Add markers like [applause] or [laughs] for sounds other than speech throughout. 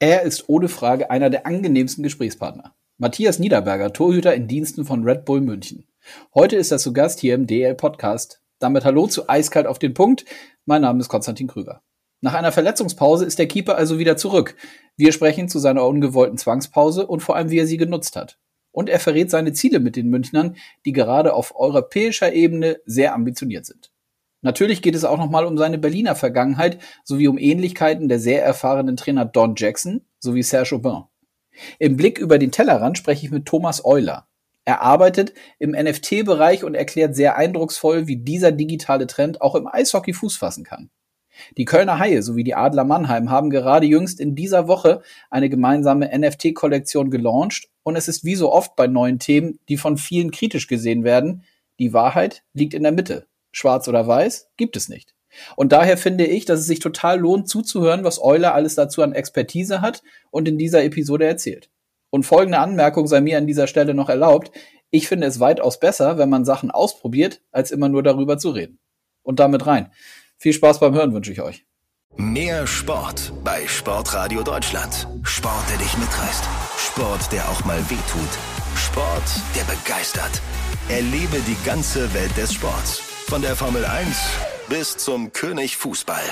Er ist ohne Frage einer der angenehmsten Gesprächspartner. Matthias Niederberger, Torhüter in Diensten von Red Bull München. Heute ist er zu Gast hier im DL Podcast. Damit hallo zu Eiskalt auf den Punkt. Mein Name ist Konstantin Krüger. Nach einer Verletzungspause ist der Keeper also wieder zurück. Wir sprechen zu seiner ungewollten Zwangspause und vor allem, wie er sie genutzt hat. Und er verrät seine Ziele mit den Münchnern, die gerade auf europäischer Ebene sehr ambitioniert sind. Natürlich geht es auch nochmal um seine Berliner Vergangenheit sowie um Ähnlichkeiten der sehr erfahrenen Trainer Don Jackson sowie Serge Aubin. Im Blick über den Tellerrand spreche ich mit Thomas Euler. Er arbeitet im NFT-Bereich und erklärt sehr eindrucksvoll, wie dieser digitale Trend auch im Eishockey Fuß fassen kann. Die Kölner Haie sowie die Adler Mannheim haben gerade jüngst in dieser Woche eine gemeinsame NFT-Kollektion gelauncht und es ist wie so oft bei neuen Themen, die von vielen kritisch gesehen werden, die Wahrheit liegt in der Mitte. Schwarz oder weiß gibt es nicht. Und daher finde ich, dass es sich total lohnt zuzuhören, was Euler alles dazu an Expertise hat und in dieser Episode erzählt. Und folgende Anmerkung sei mir an dieser Stelle noch erlaubt. Ich finde es weitaus besser, wenn man Sachen ausprobiert, als immer nur darüber zu reden. Und damit rein. Viel Spaß beim Hören wünsche ich euch. Mehr Sport bei Sportradio Deutschland. Sport, der dich mitreißt. Sport, der auch mal wehtut. Sport, der begeistert. Erlebe die ganze Welt des Sports. Von der Formel 1 bis zum König Fußball.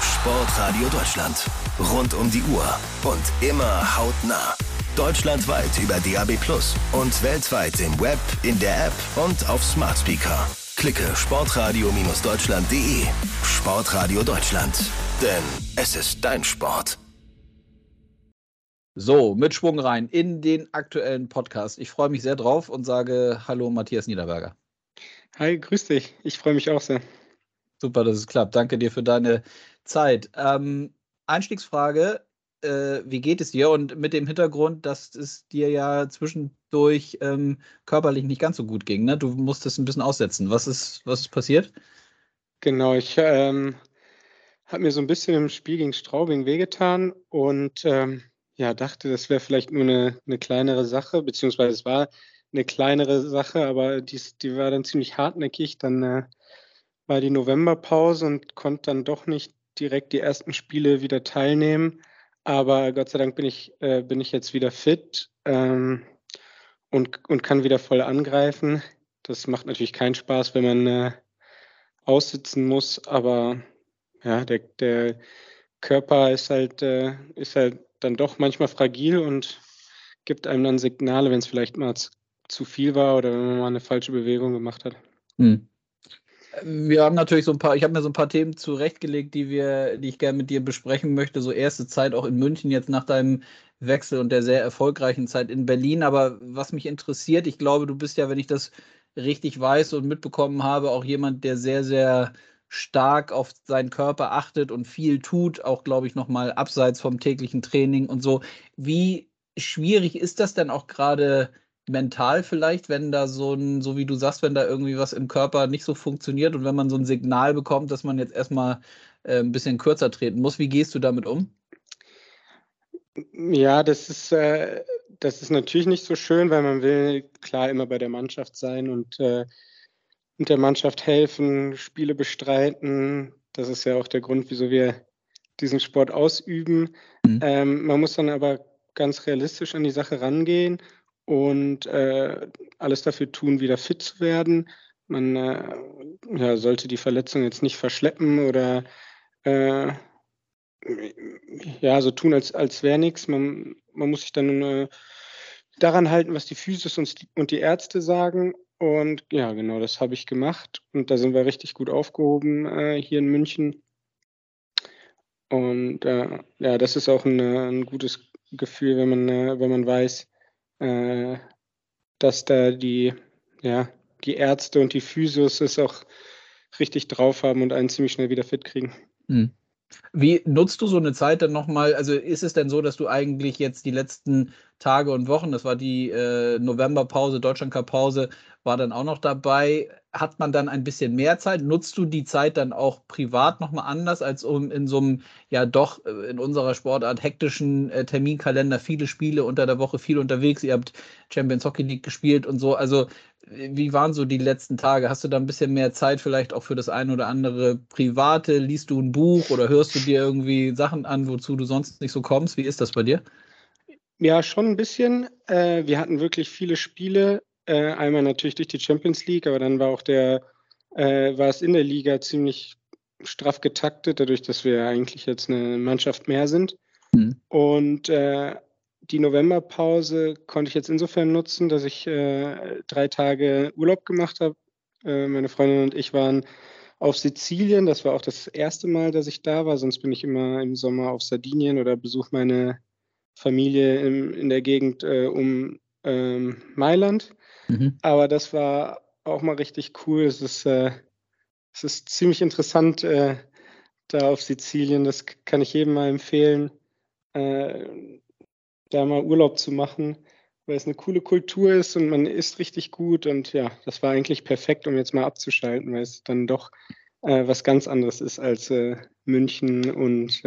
Sportradio Deutschland. Rund um die Uhr und immer hautnah. Deutschlandweit über DAB Plus und weltweit im Web, in der App und auf Smart Speaker. Klicke sportradio-deutschland.de. Sportradio Deutschland. Denn es ist dein Sport. So, mit Schwung rein in den aktuellen Podcast. Ich freue mich sehr drauf und sage Hallo Matthias Niederberger. Hi, grüß dich. Ich freue mich auch sehr. Super, dass es klappt. Danke dir für deine Zeit. Ähm, Einstiegsfrage: äh, Wie geht es dir? Und mit dem Hintergrund, dass es dir ja zwischendurch ähm, körperlich nicht ganz so gut ging. Ne? Du musstest ein bisschen aussetzen. Was ist, was ist passiert? Genau, ich ähm, habe mir so ein bisschen im Spiel gegen Straubing wehgetan und ähm, ja, dachte, das wäre vielleicht nur eine, eine kleinere Sache, beziehungsweise es war eine kleinere Sache, aber die, die war dann ziemlich hartnäckig. Dann äh, war die Novemberpause und konnte dann doch nicht direkt die ersten Spiele wieder teilnehmen. Aber Gott sei Dank bin ich, äh, bin ich jetzt wieder fit ähm, und, und kann wieder voll angreifen. Das macht natürlich keinen Spaß, wenn man äh, aussitzen muss, aber ja, der, der Körper ist halt, äh, ist halt dann doch manchmal fragil und gibt einem dann Signale, wenn es vielleicht mal zu viel war oder wenn man mal eine falsche Bewegung gemacht hat. Hm. Wir haben natürlich so ein paar, ich habe mir so ein paar Themen zurechtgelegt, die wir, die ich gerne mit dir besprechen möchte. So erste Zeit auch in München jetzt nach deinem Wechsel und der sehr erfolgreichen Zeit in Berlin. Aber was mich interessiert, ich glaube, du bist ja, wenn ich das richtig weiß und mitbekommen habe, auch jemand, der sehr, sehr stark auf seinen Körper achtet und viel tut, auch glaube ich nochmal abseits vom täglichen Training und so. Wie schwierig ist das denn auch gerade? Mental vielleicht, wenn da so ein, so wie du sagst, wenn da irgendwie was im Körper nicht so funktioniert und wenn man so ein Signal bekommt, dass man jetzt erstmal äh, ein bisschen kürzer treten muss. Wie gehst du damit um? Ja, das ist, äh, das ist natürlich nicht so schön, weil man will klar immer bei der Mannschaft sein und, äh, und der Mannschaft helfen, Spiele bestreiten. Das ist ja auch der Grund, wieso wir diesen Sport ausüben. Mhm. Ähm, man muss dann aber ganz realistisch an die Sache rangehen und äh, alles dafür tun, wieder fit zu werden. Man äh, ja, sollte die Verletzung jetzt nicht verschleppen oder äh, ja, so tun, als, als wäre nichts. Man, man muss sich dann äh, daran halten, was die Physis und, und die Ärzte sagen. Und ja, genau, das habe ich gemacht. Und da sind wir richtig gut aufgehoben äh, hier in München. Und äh, ja, das ist auch ein, ein gutes Gefühl, wenn man, wenn man weiß, äh, dass da die, ja, die Ärzte und die Physios es auch richtig drauf haben und einen ziemlich schnell wieder fit kriegen. Hm. Wie nutzt du so eine Zeit dann nochmal? Also ist es denn so, dass du eigentlich jetzt die letzten Tage und Wochen, das war die äh, Novemberpause, Deutschlandcup-Pause, war dann auch noch dabei. Hat man dann ein bisschen mehr Zeit? Nutzt du die Zeit dann auch privat nochmal anders, als um in so einem, ja doch äh, in unserer Sportart hektischen äh, Terminkalender viele Spiele unter der Woche, viel unterwegs. Ihr habt Champions Hockey League gespielt und so. Also wie waren so die letzten Tage? Hast du da ein bisschen mehr Zeit vielleicht auch für das eine oder andere Private? Liest du ein Buch oder hörst du dir irgendwie Sachen an, wozu du sonst nicht so kommst? Wie ist das bei dir? Ja, schon ein bisschen. Äh, wir hatten wirklich viele Spiele. Äh, einmal natürlich durch die Champions League, aber dann war auch der, äh, war es in der Liga ziemlich straff getaktet, dadurch, dass wir eigentlich jetzt eine Mannschaft mehr sind. Mhm. Und äh, die Novemberpause konnte ich jetzt insofern nutzen, dass ich äh, drei Tage Urlaub gemacht habe. Äh, meine Freundin und ich waren auf Sizilien. Das war auch das erste Mal, dass ich da war. Sonst bin ich immer im Sommer auf Sardinien oder besuche meine Familie im, in der Gegend äh, um ähm, Mailand. Mhm. Aber das war auch mal richtig cool. Es ist, äh, es ist ziemlich interessant äh, da auf Sizilien. Das kann ich jedem mal empfehlen äh, da mal Urlaub zu machen, weil es eine coole Kultur ist und man isst richtig gut. Und ja, das war eigentlich perfekt, um jetzt mal abzuschalten, weil es dann doch äh, was ganz anderes ist als äh, München und,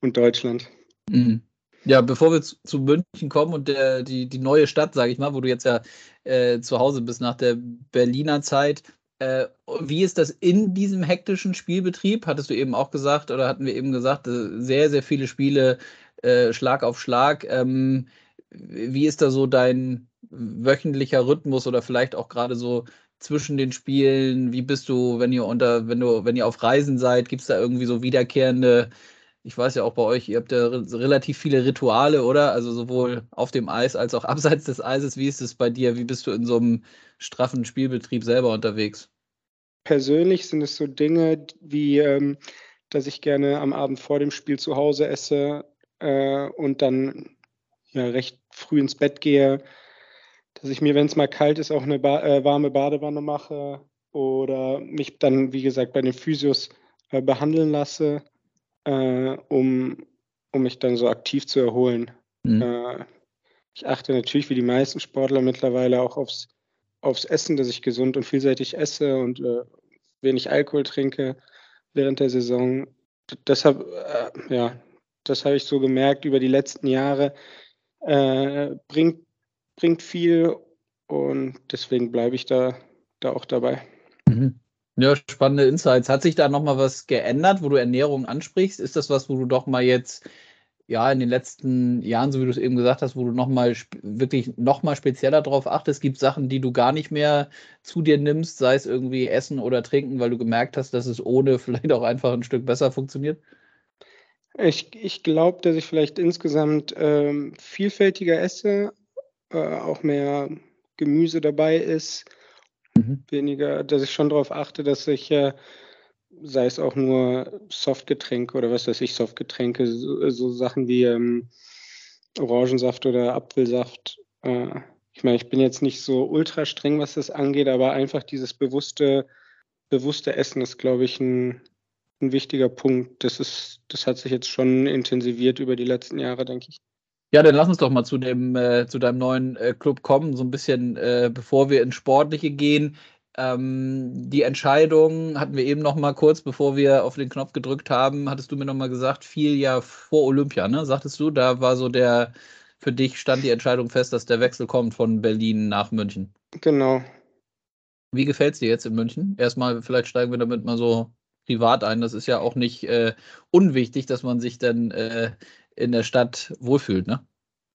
und Deutschland. Mhm. Ja, bevor wir zu, zu, München kommen und der, die, die neue Stadt, sage ich mal, wo du jetzt ja äh, zu Hause bist nach der Berliner Zeit, äh, wie ist das in diesem hektischen Spielbetrieb? Hattest du eben auch gesagt oder hatten wir eben gesagt, äh, sehr, sehr viele Spiele äh, Schlag auf Schlag. Ähm, wie ist da so dein wöchentlicher Rhythmus oder vielleicht auch gerade so zwischen den Spielen? Wie bist du, wenn ihr unter, wenn du, wenn ihr auf Reisen seid, gibt es da irgendwie so wiederkehrende, ich weiß ja auch bei euch, ihr habt ja relativ viele Rituale, oder? Also sowohl auf dem Eis als auch [laughs] abseits des Eises. Wie ist es bei dir? Wie bist du in so einem straffen Spielbetrieb selber unterwegs? Persönlich sind es so Dinge wie, ähm, dass ich gerne am Abend vor dem Spiel zu Hause esse äh, und dann ja, recht früh ins Bett gehe, dass ich mir, wenn es mal kalt ist, auch eine ba äh, warme Badewanne mache oder mich dann, wie gesagt, bei den Physios äh, behandeln lasse, äh, um, um mich dann so aktiv zu erholen. Mhm. Äh, ich achte natürlich wie die meisten Sportler mittlerweile auch aufs aufs Essen, dass ich gesund und vielseitig esse und äh, wenig Alkohol trinke während der Saison. Deshalb, äh, ja, das habe ich so gemerkt über die letzten Jahre, äh, bringt, bringt viel und deswegen bleibe ich da, da auch dabei. Mhm. Ja, spannende Insights. Hat sich da nochmal was geändert, wo du Ernährung ansprichst? Ist das was, wo du doch mal jetzt ja, in den letzten Jahren, so wie du es eben gesagt hast, wo du nochmal wirklich nochmal spezieller darauf achtest, gibt Sachen, die du gar nicht mehr zu dir nimmst, sei es irgendwie Essen oder Trinken, weil du gemerkt hast, dass es ohne [laughs] vielleicht auch einfach ein Stück besser funktioniert? Ich, ich glaube, dass ich vielleicht insgesamt ähm, vielfältiger esse, äh, auch mehr Gemüse dabei ist, mhm. weniger, dass ich schon darauf achte, dass ich äh, sei es auch nur Softgetränke oder was weiß ich, Softgetränke, so, so Sachen wie ähm, Orangensaft oder Apfelsaft. Äh, ich meine, ich bin jetzt nicht so ultra streng, was das angeht, aber einfach dieses bewusste, bewusste Essen ist, glaube ich, ein, ein wichtiger Punkt. Das ist, das hat sich jetzt schon intensiviert über die letzten Jahre, denke ich. Ja, dann lass uns doch mal zu dem, äh, zu deinem neuen äh, Club kommen, so ein bisschen, äh, bevor wir ins Sportliche gehen. Ähm, die Entscheidung hatten wir eben noch mal kurz, bevor wir auf den Knopf gedrückt haben, hattest du mir noch mal gesagt, viel ja vor Olympia, ne? Sagtest du, da war so der, für dich stand die Entscheidung fest, dass der Wechsel kommt von Berlin nach München. Genau. Wie gefällt es dir jetzt in München? Erstmal, vielleicht steigen wir damit mal so privat ein. Das ist ja auch nicht äh, unwichtig, dass man sich dann äh, in der Stadt wohlfühlt, ne?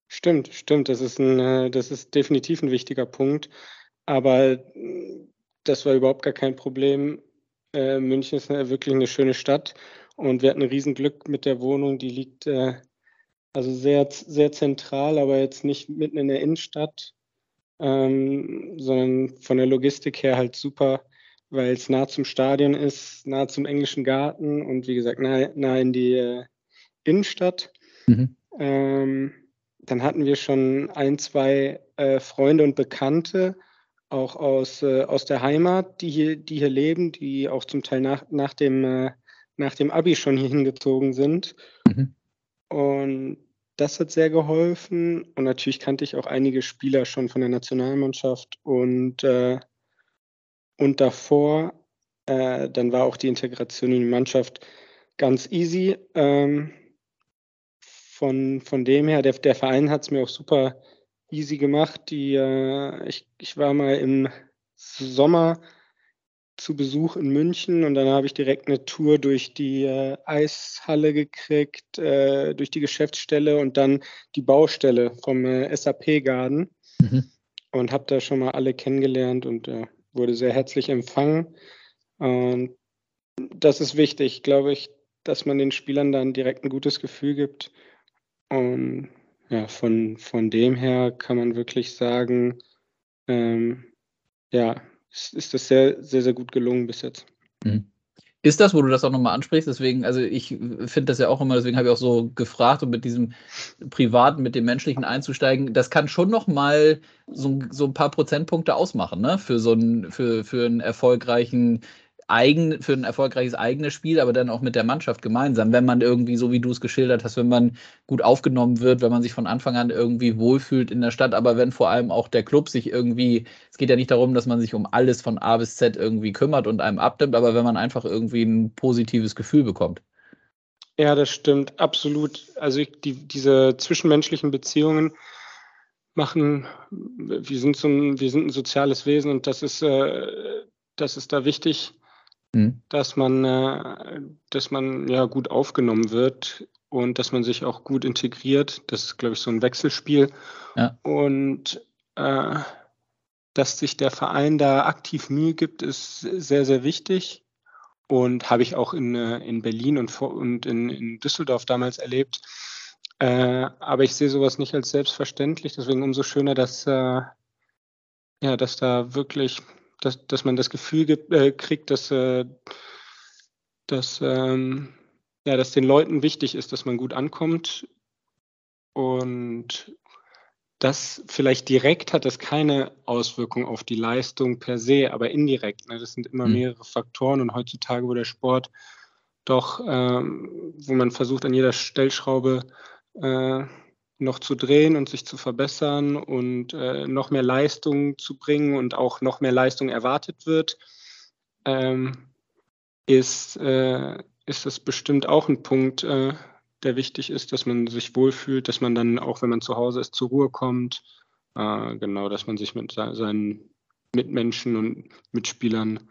Stimmt, stimmt. Das ist ein, äh, das ist definitiv ein wichtiger Punkt. Aber das war überhaupt gar kein Problem. Äh, München ist eine, wirklich eine schöne Stadt und wir hatten Riesenglück mit der Wohnung. Die liegt äh, also sehr, sehr zentral, aber jetzt nicht mitten in der Innenstadt, ähm, sondern von der Logistik her halt super, weil es nah zum Stadion ist, nah zum englischen Garten und wie gesagt, nah, nah in die äh, Innenstadt. Mhm. Ähm, dann hatten wir schon ein, zwei äh, Freunde und Bekannte, auch aus, äh, aus der Heimat, die hier, die hier leben, die auch zum Teil nach, nach, dem, äh, nach dem Abi schon hier hingezogen sind. Mhm. Und das hat sehr geholfen. Und natürlich kannte ich auch einige Spieler schon von der Nationalmannschaft. Und, äh, und davor, äh, dann war auch die Integration in die Mannschaft ganz easy. Ähm, von, von dem her, der, der Verein hat es mir auch super easy gemacht. Die, äh, ich, ich war mal im Sommer zu Besuch in München und dann habe ich direkt eine Tour durch die äh, Eishalle gekriegt, äh, durch die Geschäftsstelle und dann die Baustelle vom äh, SAP-Garden mhm. und habe da schon mal alle kennengelernt und äh, wurde sehr herzlich empfangen. Und das ist wichtig, glaube ich, dass man den Spielern dann direkt ein gutes Gefühl gibt. Und ja, von, von dem her kann man wirklich sagen, ähm, ja, ist, ist das sehr, sehr, sehr gut gelungen bis jetzt. Mhm. Ist das, wo du das auch nochmal ansprichst? Deswegen, also ich finde das ja auch immer, deswegen habe ich auch so gefragt, um mit diesem Privaten, mit dem Menschlichen einzusteigen. Das kann schon nochmal so, so ein paar Prozentpunkte ausmachen, ne? Für so einen, für, für einen erfolgreichen eigen, für ein erfolgreiches eigenes Spiel, aber dann auch mit der Mannschaft gemeinsam, wenn man irgendwie, so wie du es geschildert hast, wenn man gut aufgenommen wird, wenn man sich von Anfang an irgendwie wohlfühlt in der Stadt, aber wenn vor allem auch der Club sich irgendwie, es geht ja nicht darum, dass man sich um alles von A bis Z irgendwie kümmert und einem abnimmt, aber wenn man einfach irgendwie ein positives Gefühl bekommt. Ja, das stimmt, absolut. Also ich, die, diese zwischenmenschlichen Beziehungen machen, wir sind so ein, wir sind ein soziales Wesen und das ist, äh, das ist da wichtig, mhm. dass man, äh, dass man ja gut aufgenommen wird und dass man sich auch gut integriert. Das ist, glaube ich, so ein Wechselspiel. Ja. Und äh, dass sich der Verein da aktiv Mühe gibt, ist sehr, sehr wichtig. Und habe ich auch in, äh, in Berlin und, und in, in Düsseldorf damals erlebt. Äh, aber ich sehe sowas nicht als selbstverständlich. Deswegen umso schöner, dass, äh, ja, dass da wirklich dass, dass man das Gefühl gibt, äh, kriegt, dass, äh, dass, ähm, ja, dass den Leuten wichtig ist, dass man gut ankommt. Und das vielleicht direkt hat das keine Auswirkung auf die Leistung per se, aber indirekt. Ne? Das sind immer mhm. mehrere Faktoren und heutzutage, wo der Sport doch, ähm, wo man versucht, an jeder Stellschraube äh, noch zu drehen und sich zu verbessern und äh, noch mehr Leistung zu bringen und auch noch mehr Leistung erwartet wird, ähm, ist, äh, ist das bestimmt auch ein Punkt, äh, der wichtig ist, dass man sich wohlfühlt, dass man dann auch, wenn man zu Hause ist, zur Ruhe kommt. Äh, genau, dass man sich mit seinen Mitmenschen und Mitspielern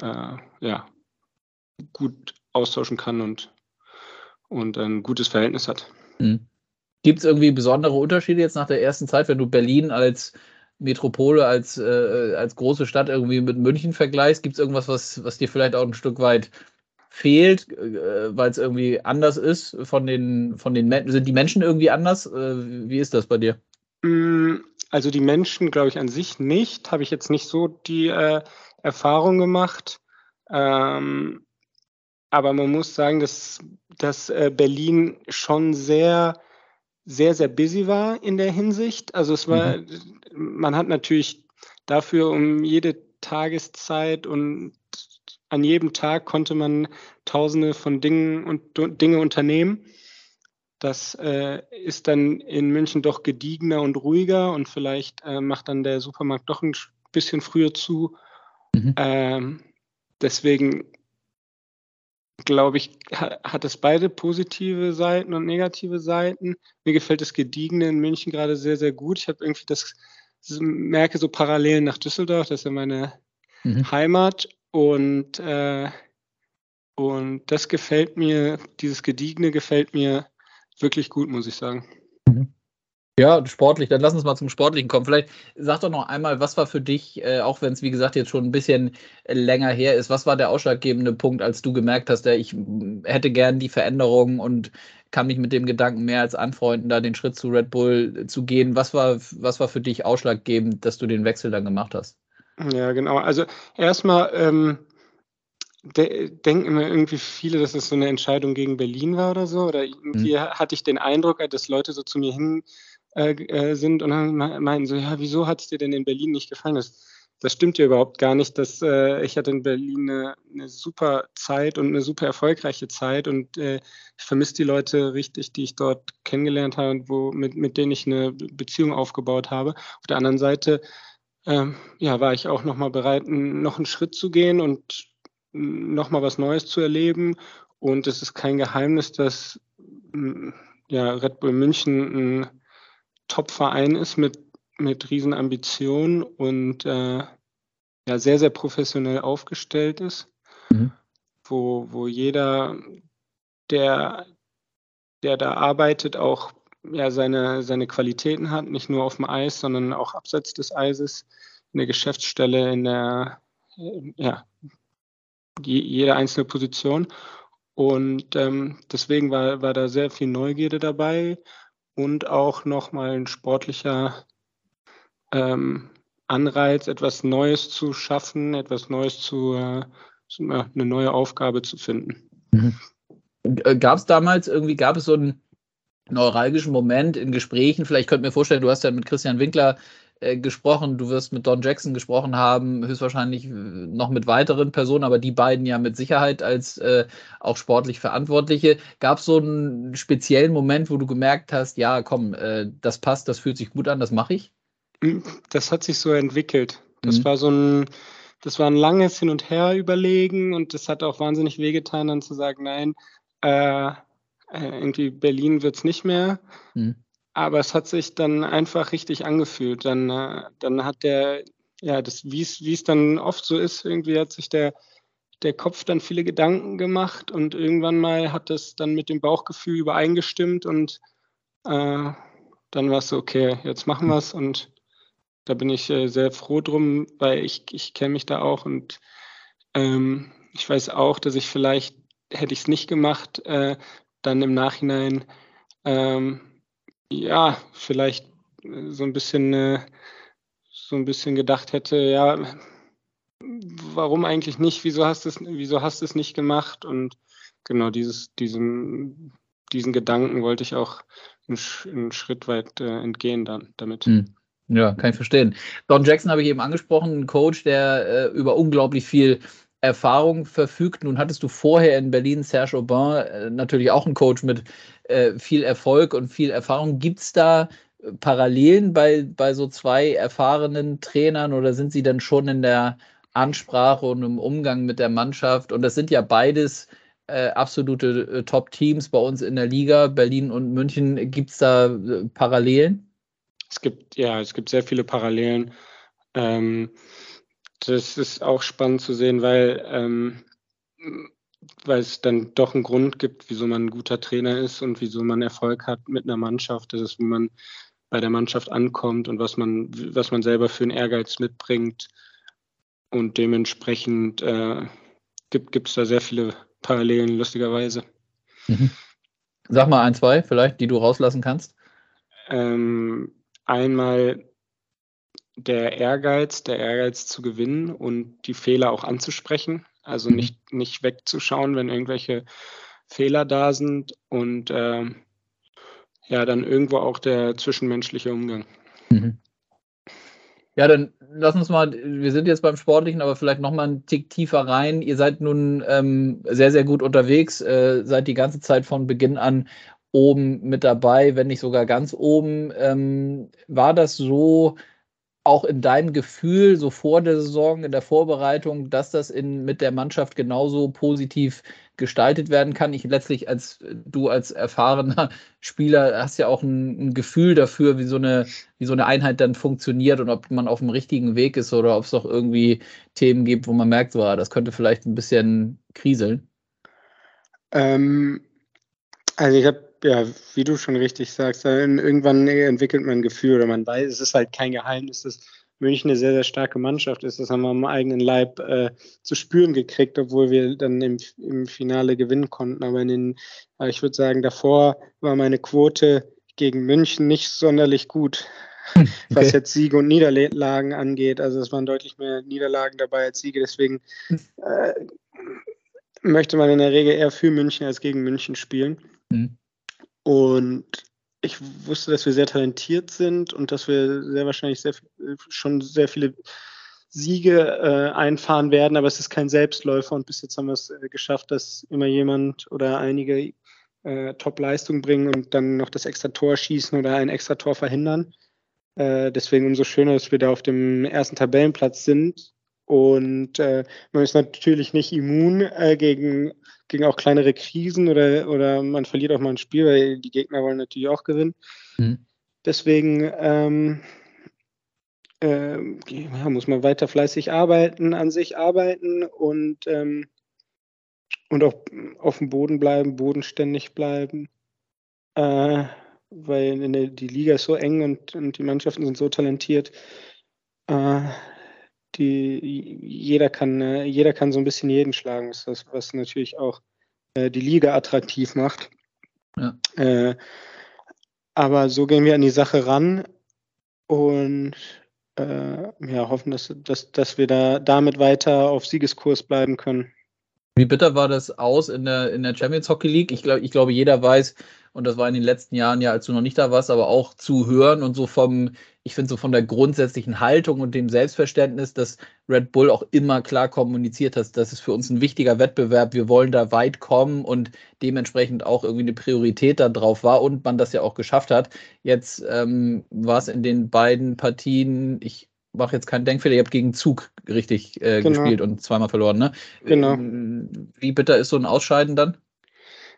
äh, ja, gut austauschen kann und, und ein gutes Verhältnis hat. Mhm. Gibt es irgendwie besondere Unterschiede jetzt nach der ersten Zeit, wenn du Berlin als Metropole, als, äh, als große Stadt irgendwie mit München vergleichst? Gibt es irgendwas, was, was dir vielleicht auch ein Stück weit fehlt, äh, weil es irgendwie anders ist von den, von den Menschen? Sind die Menschen irgendwie anders? Äh, wie ist das bei dir? Mm, also die Menschen, glaube ich, an sich nicht. Habe ich jetzt nicht so die äh, Erfahrung gemacht. Ähm, aber man muss sagen, dass, dass äh, Berlin schon sehr sehr, sehr busy war in der Hinsicht. Also es war, mhm. man hat natürlich dafür um jede Tageszeit und an jedem Tag konnte man tausende von Dingen und Dinge unternehmen. Das äh, ist dann in München doch gediegener und ruhiger und vielleicht äh, macht dann der Supermarkt doch ein bisschen früher zu. Mhm. Ähm, deswegen glaube ich, hat es beide positive Seiten und negative Seiten. Mir gefällt das Gediegene in München gerade sehr, sehr gut. Ich habe irgendwie das, merke so Parallelen nach Düsseldorf, das ist ja meine mhm. Heimat. Und, äh, und das gefällt mir, dieses Gediegene gefällt mir wirklich gut, muss ich sagen. Ja, sportlich, dann lass uns mal zum Sportlichen kommen. Vielleicht sag doch noch einmal, was war für dich, äh, auch wenn es wie gesagt jetzt schon ein bisschen länger her ist, was war der ausschlaggebende Punkt, als du gemerkt hast, ich hätte gern die Veränderung und kann mich mit dem Gedanken mehr als anfreunden, da den Schritt zu Red Bull zu gehen. Was war, was war für dich ausschlaggebend, dass du den Wechsel dann gemacht hast? Ja, genau. Also erstmal ähm, de denken immer irgendwie viele, dass es so eine Entscheidung gegen Berlin war oder so. Oder irgendwie hm. hatte ich den Eindruck, dass Leute so zu mir hin äh, äh, sind und dann meinten so, ja, wieso hat es dir denn in Berlin nicht gefallen? Das, das stimmt ja überhaupt gar nicht. Das, äh, ich hatte in Berlin eine, eine, super Zeit und eine super erfolgreiche Zeit und äh, ich vermisse die Leute richtig, die ich dort kennengelernt habe und wo, mit, mit denen ich eine Beziehung aufgebaut habe. Auf der anderen Seite ähm, ja, war ich auch nochmal bereit, noch einen Schritt zu gehen und nochmal was Neues zu erleben. Und es ist kein Geheimnis, dass ja, Red Bull München ein Top-Verein ist mit mit riesen Ambitionen und äh, ja, sehr, sehr professionell aufgestellt ist, mhm. wo, wo jeder, der, der da arbeitet, auch ja, seine, seine Qualitäten hat, nicht nur auf dem Eis, sondern auch abseits des Eises, in der Geschäftsstelle, in der, ja, jede einzelne Position. Und ähm, deswegen war, war da sehr viel Neugierde dabei und auch nochmal ein sportlicher ähm, Anreiz, etwas Neues zu schaffen, etwas Neues zu, äh, eine neue Aufgabe zu finden. Mhm. Äh, gab es damals irgendwie, gab es so einen neuralgischen Moment in Gesprächen? Vielleicht könnt ihr mir vorstellen, du hast ja mit Christian Winkler äh, gesprochen, du wirst mit Don Jackson gesprochen haben, höchstwahrscheinlich äh, noch mit weiteren Personen, aber die beiden ja mit Sicherheit als äh, auch sportlich Verantwortliche. Gab es so einen speziellen Moment, wo du gemerkt hast, ja, komm, äh, das passt, das fühlt sich gut an, das mache ich? Hm, das hat sich so entwickelt. Das mhm. war so ein, das war ein langes Hin und Her überlegen und das hat auch wahnsinnig wehgetan, dann zu sagen, nein, äh, äh irgendwie Berlin wird es nicht mehr. Mhm. Aber es hat sich dann einfach richtig angefühlt. Dann, äh, dann hat der, ja, das, wie es dann oft so ist, irgendwie hat sich der, der Kopf dann viele Gedanken gemacht und irgendwann mal hat das dann mit dem Bauchgefühl übereingestimmt und äh, dann war es so, okay, jetzt machen wir es und da bin ich äh, sehr froh drum, weil ich, ich kenne mich da auch und ähm, ich weiß auch, dass ich vielleicht, hätte ich es nicht gemacht, äh, dann im Nachhinein, ähm, ja, vielleicht äh, so ein bisschen, äh, so ein bisschen gedacht hätte, ja, warum eigentlich nicht? Wieso hast du es, wieso hast es nicht gemacht? Und genau dieses, diesen, diesen Gedanken wollte ich auch einen, einen Schritt weit äh, entgehen dann damit. Hm. Ja, kann ich verstehen. Don Jackson habe ich eben angesprochen, ein Coach, der äh, über unglaublich viel Erfahrung verfügt. Nun hattest du vorher in Berlin Serge Aubin, äh, natürlich auch ein Coach mit äh, viel Erfolg und viel Erfahrung. Gibt es da äh, Parallelen bei, bei so zwei erfahrenen Trainern oder sind sie dann schon in der Ansprache und im Umgang mit der Mannschaft? Und das sind ja beides äh, absolute äh, Top-Teams bei uns in der Liga, Berlin und München. Gibt es da äh, Parallelen? Es gibt, ja, es gibt sehr viele Parallelen. Ähm, das ist auch spannend zu sehen, weil, ähm, weil es dann doch einen Grund gibt, wieso man ein guter Trainer ist und wieso man Erfolg hat mit einer Mannschaft. Das ist, wie man bei der Mannschaft ankommt und was man, was man selber für einen Ehrgeiz mitbringt. Und dementsprechend äh, gibt es da sehr viele Parallelen, lustigerweise. Mhm. Sag mal ein, zwei vielleicht, die du rauslassen kannst. Ähm, einmal der Ehrgeiz, der Ehrgeiz zu gewinnen und die Fehler auch anzusprechen. Also mhm. nicht, nicht wegzuschauen, wenn irgendwelche Fehler da sind und äh, ja, dann irgendwo auch der zwischenmenschliche Umgang. Mhm. Ja, dann lass uns mal, wir sind jetzt beim Sportlichen, aber vielleicht nochmal einen Tick tiefer rein. Ihr seid nun ähm, sehr, sehr gut unterwegs, äh, seid die ganze Zeit von Beginn an oben mit dabei, wenn nicht sogar ganz oben. Ähm, war das so auch in deinem Gefühl, so vor der Saison, in der Vorbereitung, dass das in, mit der Mannschaft genauso positiv gestaltet werden kann? Ich letztlich als du als erfahrener Spieler hast ja auch ein, ein, Gefühl dafür, wie so, eine, wie so eine Einheit dann funktioniert und ob man auf dem richtigen Weg ist oder ob es doch irgendwie Themen gibt, wo man merkt, so, ah, das könnte vielleicht ein bisschen kriseln. Ähm, also ich habe ja, wie du schon richtig sagst, irgendwann entwickelt man ein Gefühl oder man weiß, es ist halt kein Geheimnis, dass München eine sehr, sehr starke Mannschaft ist. Das haben wir am eigenen Leib äh, zu spüren gekriegt, obwohl wir dann im, im Finale gewinnen konnten. Aber in den, ich würde sagen, davor war meine Quote gegen München nicht sonderlich gut, [laughs] okay. was jetzt Siege und Niederlagen angeht. Also es waren deutlich mehr Niederlagen dabei als Siege. Deswegen äh, möchte man in der Regel eher für München als gegen München spielen. Mhm. Und ich wusste, dass wir sehr talentiert sind und dass wir sehr wahrscheinlich sehr, schon sehr viele Siege äh, einfahren werden, aber es ist kein Selbstläufer und bis jetzt haben wir es äh, geschafft, dass immer jemand oder einige äh, Top-Leistung bringen und dann noch das extra Tor schießen oder ein extra Tor verhindern. Äh, deswegen umso schöner, dass wir da auf dem ersten Tabellenplatz sind und äh, man ist natürlich nicht immun äh, gegen, gegen auch kleinere Krisen oder, oder man verliert auch mal ein Spiel, weil die Gegner wollen natürlich auch gewinnen. Mhm. Deswegen, ähm, äh, ja, muss man weiter fleißig arbeiten, an sich arbeiten und, ähm, und auch auf dem Boden bleiben, bodenständig bleiben. Äh, weil der, die Liga ist so eng und, und die Mannschaften sind so talentiert. Die, jeder, kann, äh, jeder kann so ein bisschen jeden schlagen, was, was natürlich auch äh, die Liga attraktiv macht. Ja. Äh, aber so gehen wir an die Sache ran und äh, ja, hoffen, dass, dass, dass wir da damit weiter auf Siegeskurs bleiben können. Wie bitter war das aus in der, in der Champions Hockey League? Ich, glaub, ich glaube, jeder weiß, und das war in den letzten Jahren ja, als du noch nicht da warst, aber auch zu hören und so vom, ich finde so von der grundsätzlichen Haltung und dem Selbstverständnis, dass Red Bull auch immer klar kommuniziert hat, das ist für uns ein wichtiger Wettbewerb, wir wollen da weit kommen und dementsprechend auch irgendwie eine Priorität da drauf war und man das ja auch geschafft hat. Jetzt ähm, war es in den beiden Partien, ich mache jetzt keinen Denkfehler, ihr habt gegen Zug richtig äh, genau. gespielt und zweimal verloren, ne? Genau. Ähm, wie bitter ist so ein Ausscheiden dann?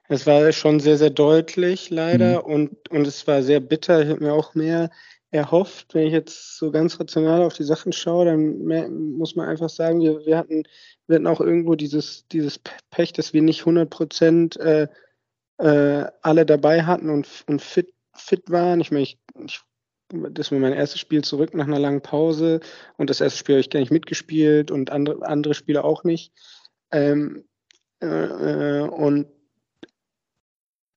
Es war schon sehr, sehr deutlich, leider, mhm. und, und es war sehr bitter. Ich habe mir auch mehr erhofft. Wenn ich jetzt so ganz rational auf die Sachen schaue, dann mehr, muss man einfach sagen, wir, wir, hatten, wir hatten auch irgendwo dieses, dieses Pech, dass wir nicht 100 Prozent äh, äh, alle dabei hatten und, und fit, fit waren. Ich meine, ich, ich das war mein erstes Spiel zurück nach einer langen Pause und das erste Spiel habe ich gar nicht mitgespielt und andere, andere Spiele auch nicht. Ähm, äh, äh, und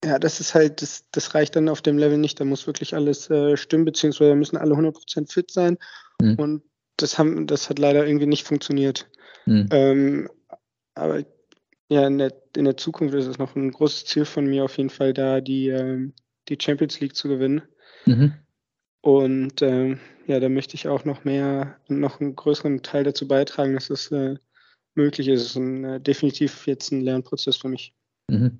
ja, das ist halt, das, das reicht dann auf dem Level nicht. Da muss wirklich alles äh, stimmen, beziehungsweise müssen alle 100% fit sein. Mhm. Und das, haben, das hat leider irgendwie nicht funktioniert. Mhm. Ähm, aber ja, in der, in der Zukunft ist es noch ein großes Ziel von mir, auf jeden Fall da die, ähm, die Champions League zu gewinnen. Mhm. Und ähm, ja, da möchte ich auch noch mehr noch einen größeren Teil dazu beitragen, dass es äh, möglich ist. Es ist ein, äh, definitiv jetzt ein Lernprozess für mich. Mhm.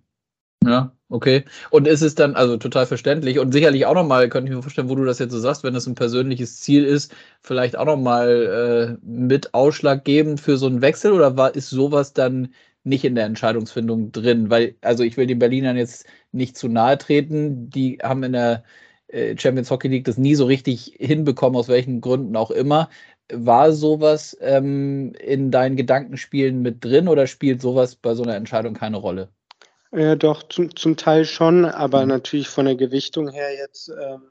Ja, okay. Und ist es dann, also total verständlich und sicherlich auch nochmal, könnte ich mir vorstellen, wo du das jetzt so sagst, wenn das ein persönliches Ziel ist, vielleicht auch nochmal äh, mit ausschlaggebend für so einen Wechsel oder war, ist sowas dann nicht in der Entscheidungsfindung drin? Weil, also ich will den Berlinern jetzt nicht zu nahe treten, die haben in der Champions Hockey League das nie so richtig hinbekommen, aus welchen Gründen auch immer. War sowas ähm, in deinen Gedankenspielen mit drin oder spielt sowas bei so einer Entscheidung keine Rolle? Ja, doch, zum, zum Teil schon, aber mhm. natürlich von der Gewichtung her jetzt ähm,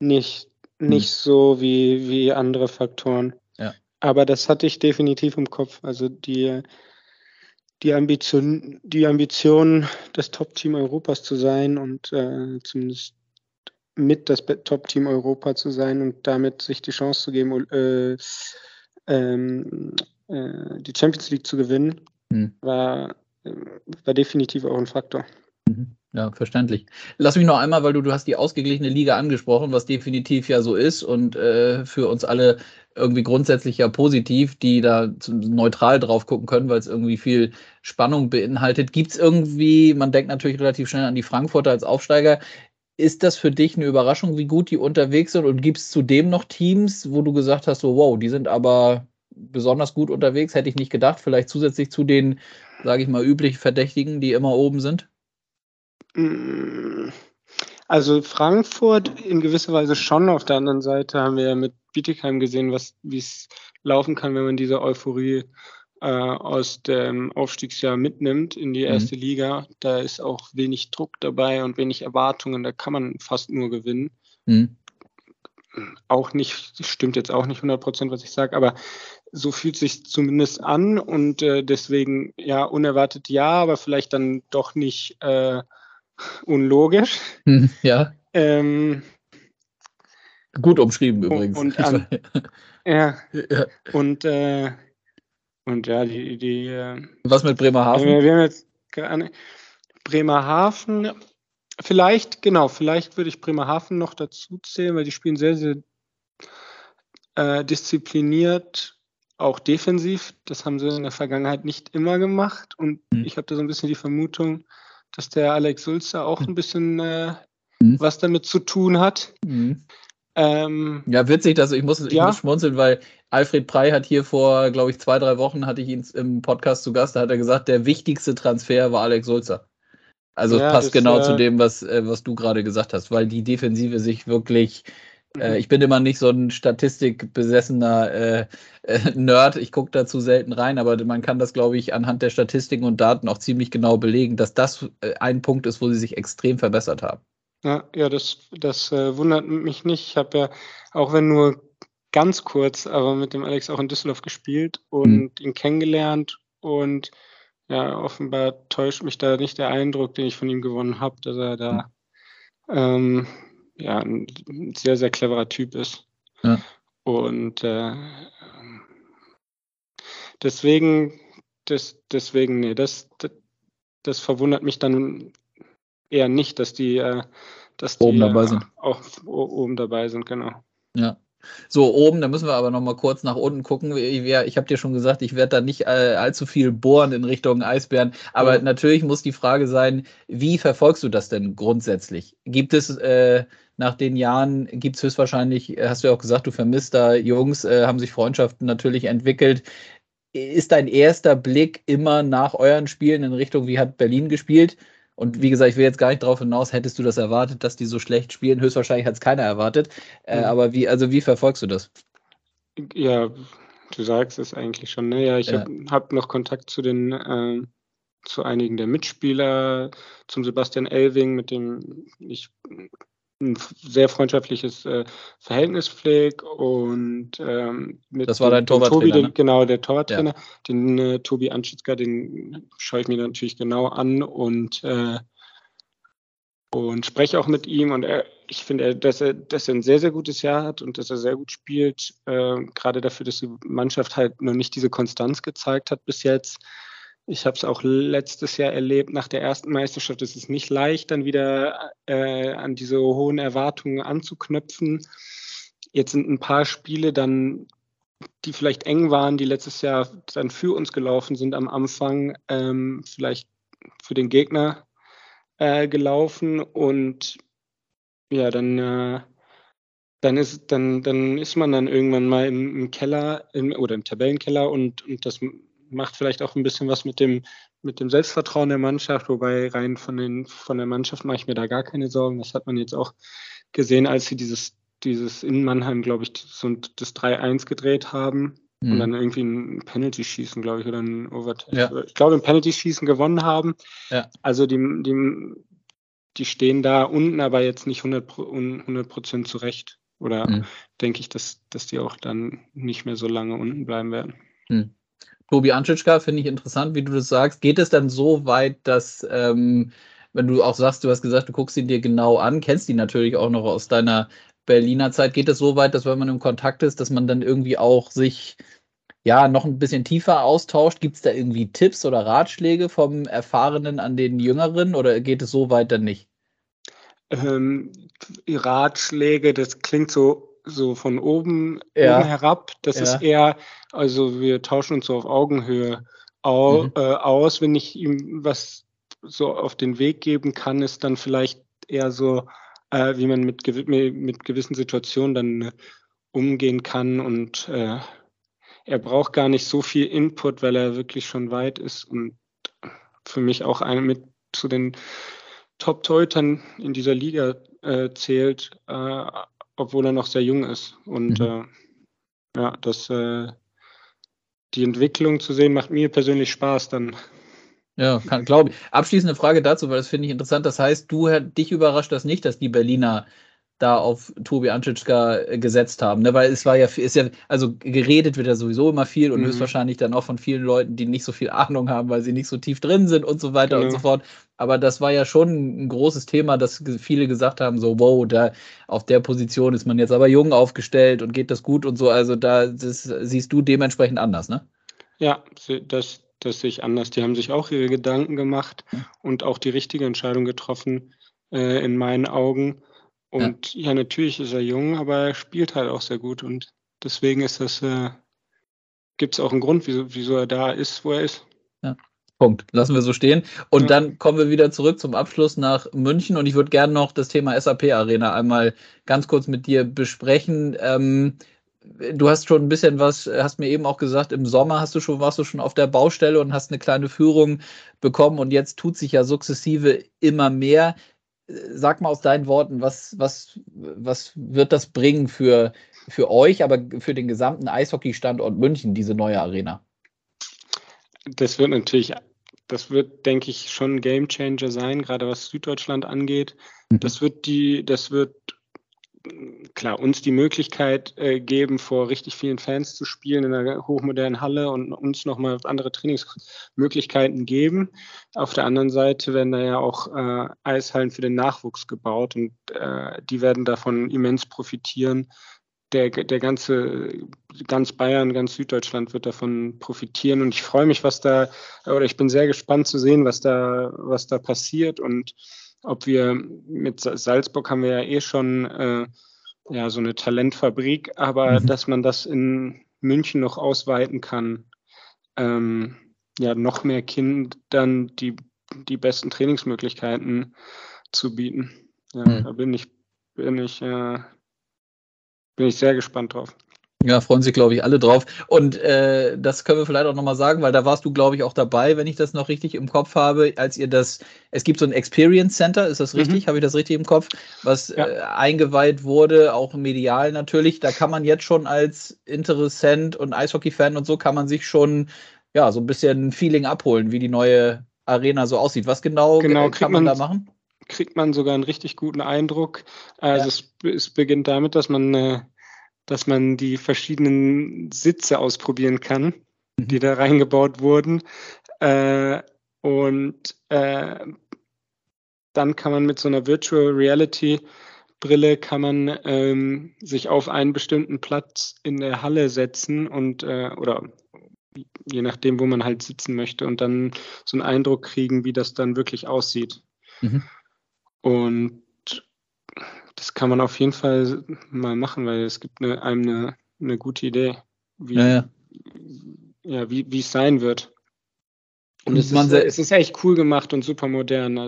nicht, nicht mhm. so wie, wie andere Faktoren. Ja. Aber das hatte ich definitiv im Kopf. Also die, die Ambition, die Ambition, das Top-Team Europas zu sein und äh, zumindest mit das Top-Team Europa zu sein und damit sich die Chance zu geben, äh, ähm, äh, die Champions League zu gewinnen, mhm. war, war definitiv auch ein Faktor. Mhm. Ja, verständlich. Lass mich noch einmal, weil du, du hast die ausgeglichene Liga angesprochen, was definitiv ja so ist und äh, für uns alle irgendwie grundsätzlich ja positiv, die da neutral drauf gucken können, weil es irgendwie viel Spannung beinhaltet. Gibt es irgendwie, man denkt natürlich relativ schnell an die Frankfurter als Aufsteiger, ist das für dich eine Überraschung, wie gut die unterwegs sind? Und gibt es zudem noch Teams, wo du gesagt hast, so, wow, die sind aber besonders gut unterwegs? Hätte ich nicht gedacht. Vielleicht zusätzlich zu den, sage ich mal, üblichen Verdächtigen, die immer oben sind? Mm, also Frankfurt in gewisser Weise schon. Auf der anderen Seite haben wir ja mit Bietigheim gesehen, wie es laufen kann, wenn man diese Euphorie äh, aus dem Aufstiegsjahr mitnimmt in die mhm. erste mhm. Liga. Da ist auch wenig Druck dabei und wenig Erwartungen. Da kann man fast nur gewinnen. Mhm. Auch nicht, stimmt jetzt auch nicht 100 Prozent, was ich sage, aber so fühlt sich zumindest an und äh, deswegen ja unerwartet ja, aber vielleicht dann doch nicht äh, unlogisch. Mhm, ja. Ähm, Gut umschrieben übrigens. Und, [laughs] an, ja. ja. Und äh, und ja, die. die äh, Was mit Bremerhaven? Wir, wir haben jetzt Bremerhaven, vielleicht, genau, vielleicht würde ich Bremerhaven noch dazu zählen, weil die spielen sehr, sehr äh, diszipliniert, auch defensiv. Das haben sie in der Vergangenheit nicht immer gemacht. Und mhm. ich habe da so ein bisschen die Vermutung, dass der Alex Sulzer auch ein bisschen äh, mhm. was damit zu tun hat. Mhm. Ähm, ja, witzig, dass ich muss, ich ja. muss schmunzeln, weil Alfred Prey hat hier vor, glaube ich, zwei, drei Wochen hatte ich ihn im Podcast zu Gast, da hat er gesagt, der wichtigste Transfer war Alex Sulzer. Also ja, es passt das, genau äh, zu dem, was, äh, was du gerade gesagt hast, weil die Defensive sich wirklich Äh, mhm. ich bin immer nicht so ein statistikbesessener äh, äh, Nerd. Ich gucke da zu selten rein, aber man kann das, glaube ich, anhand der Statistiken und Daten auch ziemlich genau belegen, dass das äh, ein Punkt ist, wo sie sich extrem verbessert haben. Ja, ja, das, das wundert mich nicht. Ich habe ja, auch wenn nur ganz kurz, aber mit dem Alex auch in Düsseldorf gespielt und mhm. ihn kennengelernt und ja, offenbar täuscht mich da nicht der Eindruck, den ich von ihm gewonnen habe, dass er da mhm. ähm, ja, ein sehr, sehr cleverer Typ ist. Ja. Und äh, deswegen, das, deswegen, nee, das, das, das, verwundert mich dann eher nicht, dass die, äh, dass die oben dabei sind. auch oben dabei sind, genau. Ja. So, oben, da müssen wir aber noch mal kurz nach unten gucken. Ich, habe dir schon gesagt, ich werde da nicht äh, allzu viel bohren in Richtung Eisbären. Aber mhm. natürlich muss die Frage sein, wie verfolgst du das denn grundsätzlich? Gibt es äh, nach den Jahren, gibt es höchstwahrscheinlich, hast du ja auch gesagt, du vermisst da Jungs, äh, haben sich Freundschaften natürlich entwickelt. Ist dein erster Blick immer nach euren Spielen in Richtung, wie hat Berlin gespielt? Und wie gesagt, ich will jetzt gar nicht darauf hinaus, hättest du das erwartet, dass die so schlecht spielen? Höchstwahrscheinlich hat es keiner erwartet. Äh, mhm. Aber wie, also wie verfolgst du das? Ja, du sagst es eigentlich schon. Ne? Ja, ich ja. habe hab noch Kontakt zu den äh, zu einigen der Mitspieler, zum Sebastian Elving, mit dem ich ein sehr freundschaftliches äh, Verhältnis pflegt und ähm, mit das war dein Torwarttrainer, Tobi, den, ne? genau der Torwarttrainer, ja. den äh, Tobi Anschitzka, den schaue ich mir natürlich genau an und äh, und spreche auch mit ihm und er, ich finde, dass er, dass er ein sehr, sehr gutes Jahr hat und dass er sehr gut spielt, äh, gerade dafür, dass die Mannschaft halt noch nicht diese Konstanz gezeigt hat bis jetzt. Ich habe es auch letztes Jahr erlebt, nach der ersten Meisterschaft ist es nicht leicht, dann wieder äh, an diese hohen Erwartungen anzuknüpfen. Jetzt sind ein paar Spiele dann, die vielleicht eng waren, die letztes Jahr dann für uns gelaufen sind am Anfang, ähm, vielleicht für den Gegner äh, gelaufen und ja, dann, äh, dann, ist, dann, dann ist man dann irgendwann mal im, im Keller im, oder im Tabellenkeller und, und das macht vielleicht auch ein bisschen was mit dem, mit dem Selbstvertrauen der Mannschaft, wobei rein von, den, von der Mannschaft mache ich mir da gar keine Sorgen. Das hat man jetzt auch gesehen, als sie dieses, dieses in Mannheim, glaube ich, so das 3-1 gedreht haben mhm. und dann irgendwie ein Penalty-Schießen, glaube ich, oder ein Overtime. Ja. Ich glaube, ein Penalty-Schießen gewonnen haben. Ja. Also die, die, die stehen da unten, aber jetzt nicht 100, 100 zurecht. Oder mhm. denke ich, dass, dass die auch dann nicht mehr so lange unten bleiben werden. Mhm. Tobi Anschitschka finde ich interessant, wie du das sagst. Geht es dann so weit, dass, ähm, wenn du auch sagst, du hast gesagt, du guckst ihn dir genau an, kennst ihn natürlich auch noch aus deiner Berliner Zeit, geht es so weit, dass wenn man im Kontakt ist, dass man dann irgendwie auch sich ja noch ein bisschen tiefer austauscht? Gibt es da irgendwie Tipps oder Ratschläge vom Erfahrenen an den Jüngeren oder geht es so weit dann nicht? Ähm, Ratschläge, das klingt so so von oben, ja. oben herab. Das ja. ist eher, also wir tauschen uns so auf Augenhöhe au, mhm. äh, aus. Wenn ich ihm was so auf den Weg geben kann, ist dann vielleicht eher so, äh, wie man mit, mit gewissen Situationen dann äh, umgehen kann und äh, er braucht gar nicht so viel Input, weil er wirklich schon weit ist und für mich auch eine mit zu den Top-Teutern in dieser Liga äh, zählt. Äh, obwohl er noch sehr jung ist. Und mhm. äh, ja, das, äh, die Entwicklung zu sehen, macht mir persönlich Spaß dann. Ja, glaube ich. Abschließende Frage dazu, weil das finde ich interessant. Das heißt, du dich überrascht das nicht, dass die Berliner da auf Tobi Anschitschka äh, gesetzt haben. Ne? Weil es war ja, ist ja, also geredet wird ja sowieso immer viel und mhm. höchstwahrscheinlich dann auch von vielen Leuten, die nicht so viel Ahnung haben, weil sie nicht so tief drin sind und so weiter genau. und so fort. Aber das war ja schon ein großes Thema, dass viele gesagt haben: so, wow, da auf der Position ist man jetzt aber jung aufgestellt und geht das gut und so. Also da das siehst du dementsprechend anders, ne? Ja, das, das sehe ich anders. Die haben sich auch ihre Gedanken gemacht und auch die richtige Entscheidung getroffen, äh, in meinen Augen. Und ja. ja. natürlich ist er jung, aber er spielt halt auch sehr gut. Und deswegen ist das, äh, gibt es auch einen Grund, wieso, wieso er da ist, wo er ist. Punkt. Lassen wir so stehen. Und ja. dann kommen wir wieder zurück zum Abschluss nach München. Und ich würde gerne noch das Thema SAP Arena einmal ganz kurz mit dir besprechen. Ähm, du hast schon ein bisschen was, hast mir eben auch gesagt, im Sommer hast du schon, warst du schon auf der Baustelle und hast eine kleine Führung bekommen und jetzt tut sich ja sukzessive immer mehr sag mal aus deinen Worten, was, was, was wird das bringen für, für euch, aber für den gesamten Eishockey-Standort München, diese neue Arena? Das wird natürlich, das wird, denke ich, schon ein Gamechanger sein, gerade was Süddeutschland angeht. Mhm. Das wird die, das wird klar, uns die Möglichkeit äh, geben, vor richtig vielen Fans zu spielen in einer hochmodernen Halle und uns nochmal andere Trainingsmöglichkeiten geben. Auf der anderen Seite werden da ja auch äh, Eishallen für den Nachwuchs gebaut und äh, die werden davon immens profitieren. Der, der ganze, ganz Bayern, ganz Süddeutschland wird davon profitieren und ich freue mich, was da, oder ich bin sehr gespannt zu sehen, was da, was da passiert und ob wir mit Salzburg haben wir ja eh schon äh, ja, so eine Talentfabrik, aber mhm. dass man das in München noch ausweiten kann, ähm, ja, noch mehr Kindern die, die besten Trainingsmöglichkeiten zu bieten. Ja, mhm. da bin ich, bin ich, äh, bin ich sehr gespannt drauf. Ja, freuen sich, glaube ich, alle drauf. Und äh, das können wir vielleicht auch nochmal sagen, weil da warst du, glaube ich, auch dabei, wenn ich das noch richtig im Kopf habe, als ihr das, es gibt so ein Experience Center, ist das mhm. richtig? Mhm. Habe ich das richtig im Kopf? Was ja. äh, eingeweiht wurde, auch medial natürlich. Da kann man jetzt schon als Interessent und Eishockey-Fan und so, kann man sich schon, ja, so ein bisschen Feeling abholen, wie die neue Arena so aussieht. Was genau, genau kann man, man da machen? Kriegt man sogar einen richtig guten Eindruck. Also ja. es, es, beginnt damit, dass man äh, dass man die verschiedenen Sitze ausprobieren kann, mhm. die da reingebaut wurden. Äh, und äh, dann kann man mit so einer Virtual Reality Brille kann man ähm, sich auf einen bestimmten Platz in der Halle setzen und äh, oder je nachdem, wo man halt sitzen möchte und dann so einen Eindruck kriegen, wie das dann wirklich aussieht. Mhm. Und das kann man auf jeden Fall mal machen, weil es gibt eine, einem eine, eine gute Idee, wie, ja, ja. ja wie, wie es sein wird. Und, und es, ist, es ist echt cool gemacht und super modern.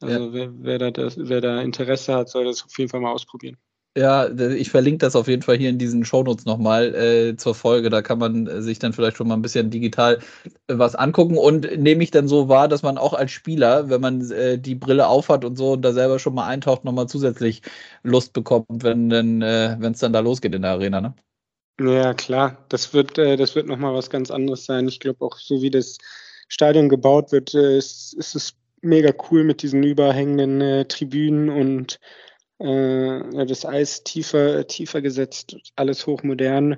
Also ja. wer, wer, da das, wer da Interesse hat, soll das auf jeden Fall mal ausprobieren. Ja, ich verlinke das auf jeden Fall hier in diesen Shownotes nochmal äh, zur Folge. Da kann man äh, sich dann vielleicht schon mal ein bisschen digital äh, was angucken. Und nehme ich dann so wahr, dass man auch als Spieler, wenn man äh, die Brille aufhat und so und da selber schon mal eintaucht, nochmal zusätzlich Lust bekommt, wenn äh, es dann da losgeht in der Arena, ne? Ja, klar. Das wird, äh, das wird nochmal was ganz anderes sein. Ich glaube auch, so wie das Stadion gebaut wird, äh, ist, ist es mega cool mit diesen überhängenden Tribünen und äh, das Eis tiefer, tiefer gesetzt, alles hochmodern.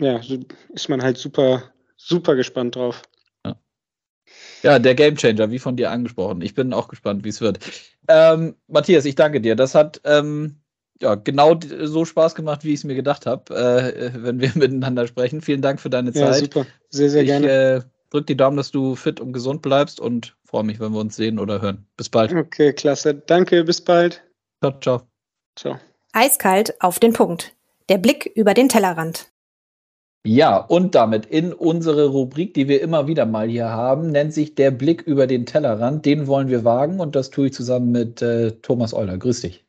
Ja, so ist man halt super, super gespannt drauf. Ja. ja, der Gamechanger, wie von dir angesprochen. Ich bin auch gespannt, wie es wird. Ähm, Matthias, ich danke dir. Das hat ähm, ja, genau so Spaß gemacht, wie ich es mir gedacht habe, äh, wenn wir [laughs] miteinander sprechen. Vielen Dank für deine Zeit. Ja, super. Sehr, sehr ich, gerne. Äh, drück die Daumen, dass du fit und gesund bleibst und freue mich, wenn wir uns sehen oder hören. Bis bald. Okay, klasse. Danke, bis bald. Ciao, ciao. Ciao. Eiskalt auf den Punkt. Der Blick über den Tellerrand. Ja, und damit in unsere Rubrik, die wir immer wieder mal hier haben, nennt sich der Blick über den Tellerrand. Den wollen wir wagen und das tue ich zusammen mit äh, Thomas Euler. Grüß dich.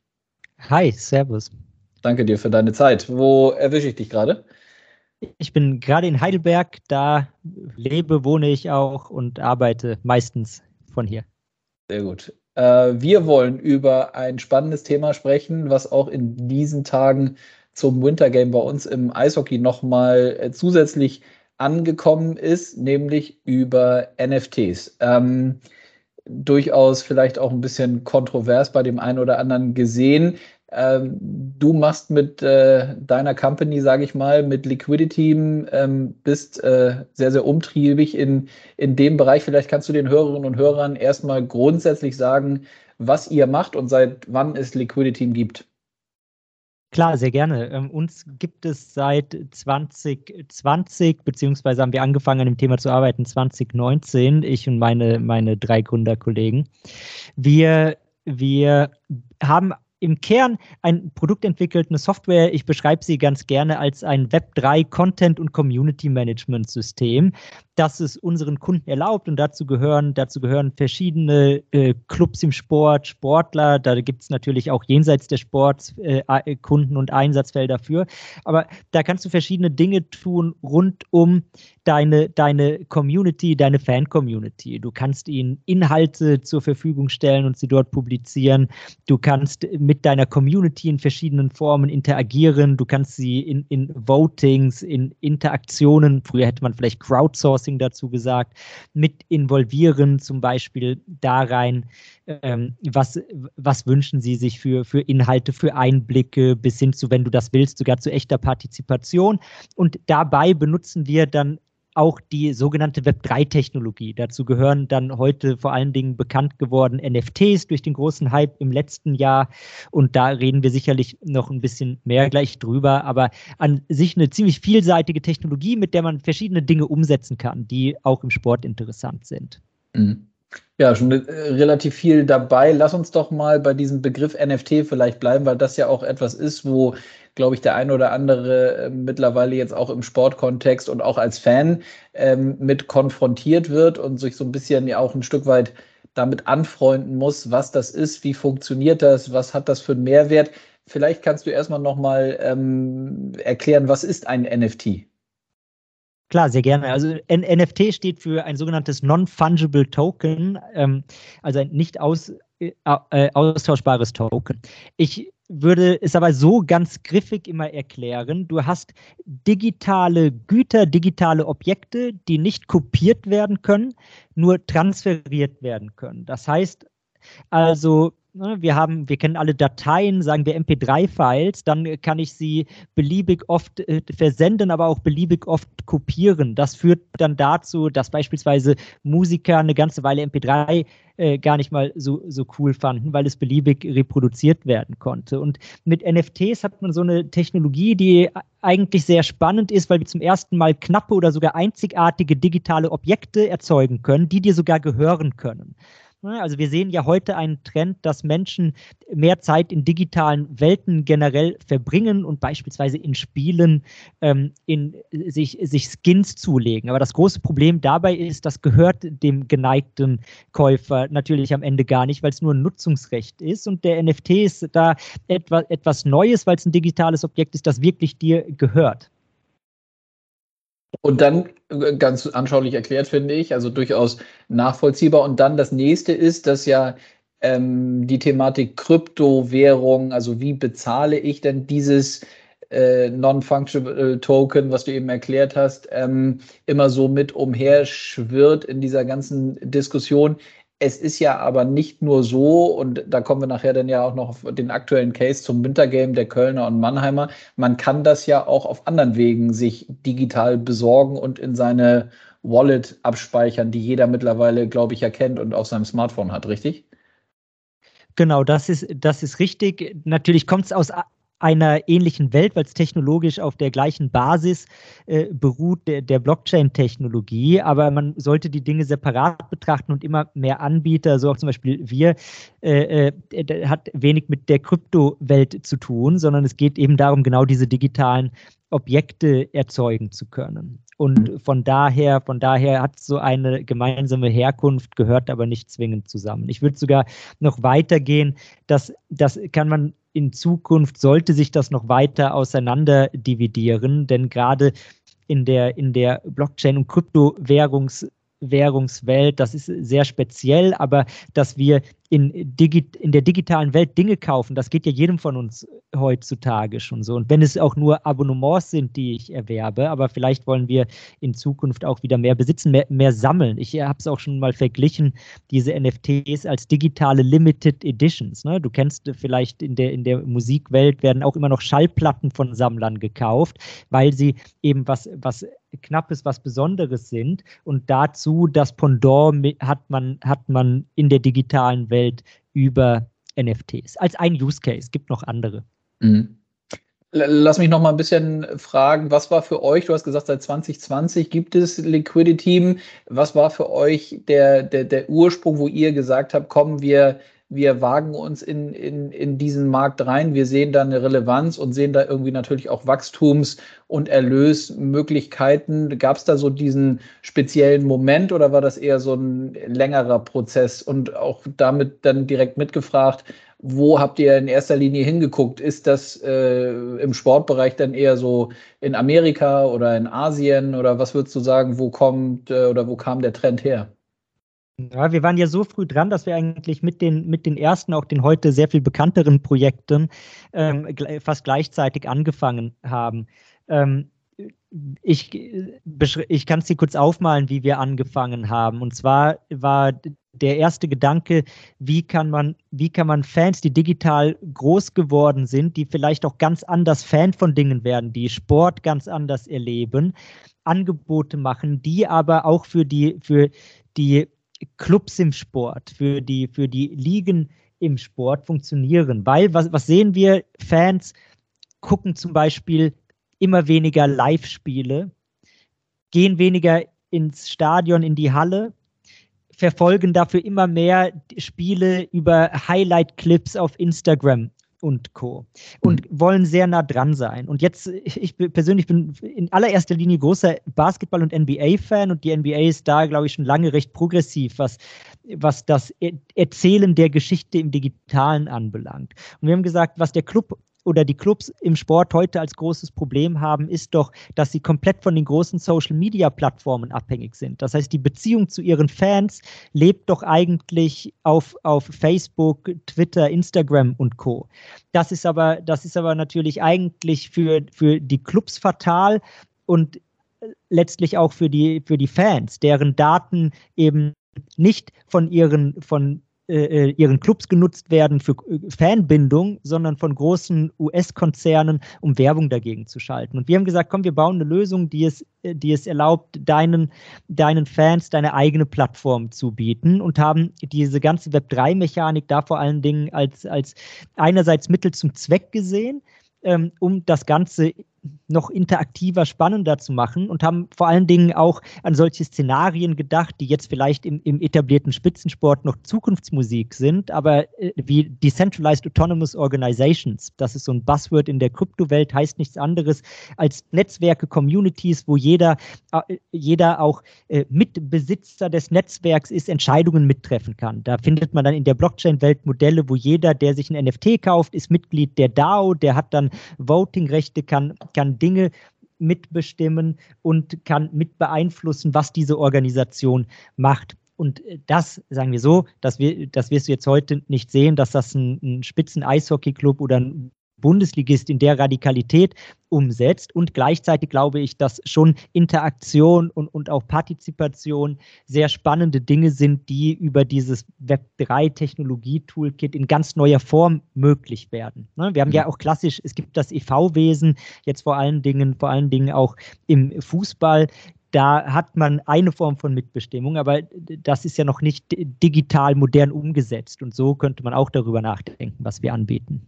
Hi, Servus. Danke dir für deine Zeit. Wo erwische ich dich gerade? Ich bin gerade in Heidelberg, da lebe, wohne ich auch und arbeite meistens von hier. Sehr gut. Äh, wir wollen über ein spannendes Thema sprechen, was auch in diesen Tagen zum Wintergame bei uns im Eishockey nochmal äh, zusätzlich angekommen ist, nämlich über NFTs. Ähm, durchaus vielleicht auch ein bisschen kontrovers bei dem einen oder anderen gesehen. Ähm, du machst mit äh, deiner Company, sage ich mal, mit Liquidity, ähm, bist äh, sehr, sehr umtriebig in, in dem Bereich. Vielleicht kannst du den Hörerinnen und Hörern erstmal grundsätzlich sagen, was ihr macht und seit wann es Liquidity gibt. Klar, sehr gerne. Ähm, uns gibt es seit 2020, beziehungsweise haben wir angefangen an dem Thema zu arbeiten 2019, ich und meine, meine drei Gründerkollegen. Wir, wir haben im Kern ein Produkt entwickelt, eine Software. Ich beschreibe sie ganz gerne als ein Web3 Content und Community Management System. Dass es unseren Kunden erlaubt und dazu gehören, dazu gehören verschiedene äh, Clubs im Sport, Sportler, da gibt es natürlich auch jenseits des Sports äh, Kunden und Einsatzfelder für, aber da kannst du verschiedene Dinge tun rund um deine, deine Community, deine Fan-Community. Du kannst ihnen Inhalte zur Verfügung stellen und sie dort publizieren. Du kannst mit deiner Community in verschiedenen Formen interagieren. Du kannst sie in, in Votings, in Interaktionen, früher hätte man vielleicht Crowdsourcing dazu gesagt, mit involvieren, zum Beispiel da rein, ähm, was, was wünschen sie sich für, für Inhalte, für Einblicke, bis hin zu, wenn du das willst, sogar zu echter Partizipation. Und dabei benutzen wir dann auch die sogenannte Web3-Technologie. Dazu gehören dann heute vor allen Dingen bekannt geworden NFTs durch den großen Hype im letzten Jahr. Und da reden wir sicherlich noch ein bisschen mehr gleich drüber. Aber an sich eine ziemlich vielseitige Technologie, mit der man verschiedene Dinge umsetzen kann, die auch im Sport interessant sind. Mhm. Ja, schon äh, relativ viel dabei. Lass uns doch mal bei diesem Begriff NFT vielleicht bleiben, weil das ja auch etwas ist, wo, glaube ich, der eine oder andere äh, mittlerweile jetzt auch im Sportkontext und auch als Fan ähm, mit konfrontiert wird und sich so ein bisschen ja auch ein Stück weit damit anfreunden muss, was das ist, wie funktioniert das, was hat das für einen Mehrwert. Vielleicht kannst du erstmal nochmal ähm, erklären, was ist ein NFT? Klar, sehr gerne. Also N NFT steht für ein sogenanntes Non-Fungible Token, ähm, also ein nicht aus, äh, äh, austauschbares Token. Ich würde es aber so ganz griffig immer erklären. Du hast digitale Güter, digitale Objekte, die nicht kopiert werden können, nur transferiert werden können. Das heißt also, Ne, wir haben, wir kennen alle Dateien, sagen wir MP3-Files, dann kann ich sie beliebig oft äh, versenden, aber auch beliebig oft kopieren. Das führt dann dazu, dass beispielsweise Musiker eine ganze Weile MP3 äh, gar nicht mal so, so cool fanden, weil es beliebig reproduziert werden konnte. Und mit NFTs hat man so eine Technologie, die eigentlich sehr spannend ist, weil wir zum ersten Mal knappe oder sogar einzigartige digitale Objekte erzeugen können, die dir sogar gehören können. Ne? Also wir sehen ja heute einen Trend, dass Menschen mehr Zeit in digitalen Welten generell verbringen und beispielsweise in Spielen ähm, in, sich, sich Skins zulegen. Aber das große Problem dabei ist, das gehört dem geneigten Käufer natürlich am Ende gar nicht, weil es nur ein Nutzungsrecht ist. Und der NFT ist da etwa, etwas Neues, weil es ein digitales Objekt ist, das wirklich dir gehört. Und dann äh, ganz anschaulich erklärt, finde ich, also durchaus nachvollziehbar. Und dann das nächste ist, dass ja ähm, die Thematik Kryptowährung, also wie bezahle ich denn dieses äh, Non-Functional Token, was du eben erklärt hast, ähm, immer so mit umherschwirrt in dieser ganzen Diskussion. Es ist ja aber nicht nur so, und da kommen wir nachher dann ja auch noch auf den aktuellen Case zum Wintergame der Kölner und Mannheimer. Man kann das ja auch auf anderen Wegen sich digital besorgen und in seine Wallet abspeichern, die jeder mittlerweile, glaube ich, erkennt und auf seinem Smartphone hat, richtig? Genau, das ist, das ist richtig. Natürlich kommt es aus einer ähnlichen Welt, weil es technologisch auf der gleichen Basis äh, beruht, der, der Blockchain-Technologie. Aber man sollte die Dinge separat betrachten und immer mehr Anbieter, so auch zum Beispiel wir, äh, äh, hat wenig mit der Kryptowelt zu tun, sondern es geht eben darum, genau diese digitalen Objekte erzeugen zu können. Und von daher, von daher hat so eine gemeinsame Herkunft, gehört aber nicht zwingend zusammen. Ich würde sogar noch weitergehen, dass das kann man in Zukunft sollte sich das noch weiter auseinander dividieren, denn gerade in der, in der Blockchain- und Kryptowährungs- Währungswelt, das ist sehr speziell, aber dass wir in, in der digitalen Welt Dinge kaufen, das geht ja jedem von uns heutzutage schon so. Und wenn es auch nur Abonnements sind, die ich erwerbe, aber vielleicht wollen wir in Zukunft auch wieder mehr besitzen, mehr, mehr sammeln. Ich habe es auch schon mal verglichen, diese NFTs als digitale Limited Editions. Ne? Du kennst vielleicht in der, in der Musikwelt werden auch immer noch Schallplatten von Sammlern gekauft, weil sie eben was, was Knappes, was Besonderes sind. Und dazu das Pendant hat man, hat man in der digitalen Welt über NFTs. Als ein Use Case, gibt noch andere. Mhm. Lass mich noch mal ein bisschen fragen, was war für euch, du hast gesagt, seit 2020 gibt es Liquidity. Was war für euch der, der, der Ursprung, wo ihr gesagt habt, kommen wir wir wagen uns in, in, in diesen Markt rein, wir sehen da eine Relevanz und sehen da irgendwie natürlich auch Wachstums- und Erlösmöglichkeiten. Gab es da so diesen speziellen Moment oder war das eher so ein längerer Prozess? Und auch damit dann direkt mitgefragt, wo habt ihr in erster Linie hingeguckt? Ist das äh, im Sportbereich dann eher so in Amerika oder in Asien oder was würdest du sagen, wo kommt äh, oder wo kam der Trend her? Ja, wir waren ja so früh dran, dass wir eigentlich mit den, mit den ersten, auch den heute sehr viel bekannteren Projekten ähm, fast gleichzeitig angefangen haben. Ähm, ich, ich kann es dir kurz aufmalen, wie wir angefangen haben. Und zwar war der erste Gedanke, wie kann man, wie kann man Fans, die digital groß geworden sind, die vielleicht auch ganz anders Fan von Dingen werden, die Sport ganz anders erleben, Angebote machen, die aber auch für die, für die Clubs im Sport, für die, für die Ligen im Sport funktionieren. Weil, was, was sehen wir? Fans gucken zum Beispiel immer weniger Live-Spiele, gehen weniger ins Stadion, in die Halle, verfolgen dafür immer mehr Spiele über Highlight-Clips auf Instagram und Co. Und mhm. wollen sehr nah dran sein. Und jetzt, ich persönlich bin in allererster Linie großer Basketball- und NBA-Fan und die NBA ist da, glaube ich, schon lange recht progressiv, was, was das Erzählen der Geschichte im Digitalen anbelangt. Und wir haben gesagt, was der Club oder die Clubs im Sport heute als großes Problem haben, ist doch, dass sie komplett von den großen Social-Media-Plattformen abhängig sind. Das heißt, die Beziehung zu ihren Fans lebt doch eigentlich auf, auf Facebook, Twitter, Instagram und Co. Das ist aber, das ist aber natürlich eigentlich für, für die Clubs fatal und letztlich auch für die, für die Fans, deren Daten eben nicht von ihren, von äh, äh, ihren Clubs genutzt werden für äh, Fanbindung, sondern von großen US-Konzernen, um Werbung dagegen zu schalten. Und wir haben gesagt, komm, wir bauen eine Lösung, die es, äh, die es erlaubt, deinen, deinen Fans deine eigene Plattform zu bieten und haben diese ganze Web3-Mechanik da vor allen Dingen als, als einerseits Mittel zum Zweck gesehen, ähm, um das Ganze noch interaktiver, spannender zu machen und haben vor allen Dingen auch an solche Szenarien gedacht, die jetzt vielleicht im, im etablierten Spitzensport noch Zukunftsmusik sind, aber äh, wie Decentralized Autonomous Organizations, das ist so ein Buzzword in der Kryptowelt, heißt nichts anderes als Netzwerke, Communities, wo jeder, äh, jeder auch äh, Mitbesitzer des Netzwerks ist, Entscheidungen mittreffen kann. Da findet man dann in der Blockchain-Welt Modelle, wo jeder, der sich ein NFT kauft, ist Mitglied der DAO, der hat dann Voting-Rechte, kann kann Dinge mitbestimmen und kann mit beeinflussen, was diese Organisation macht. Und das, sagen wir so, das, wir, das wirst du jetzt heute nicht sehen, dass das ein, ein Spitzen-Eishockey-Club oder ein Bundesligist in der Radikalität umsetzt. Und gleichzeitig glaube ich, dass schon Interaktion und, und auch Partizipation sehr spannende Dinge sind, die über dieses Web3-Technologie-Toolkit in ganz neuer Form möglich werden. Ne? Wir haben ja auch klassisch, es gibt das EV-Wesen, jetzt vor allen Dingen, vor allen Dingen auch im Fußball da hat man eine Form von Mitbestimmung, aber das ist ja noch nicht digital modern umgesetzt. Und so könnte man auch darüber nachdenken, was wir anbieten.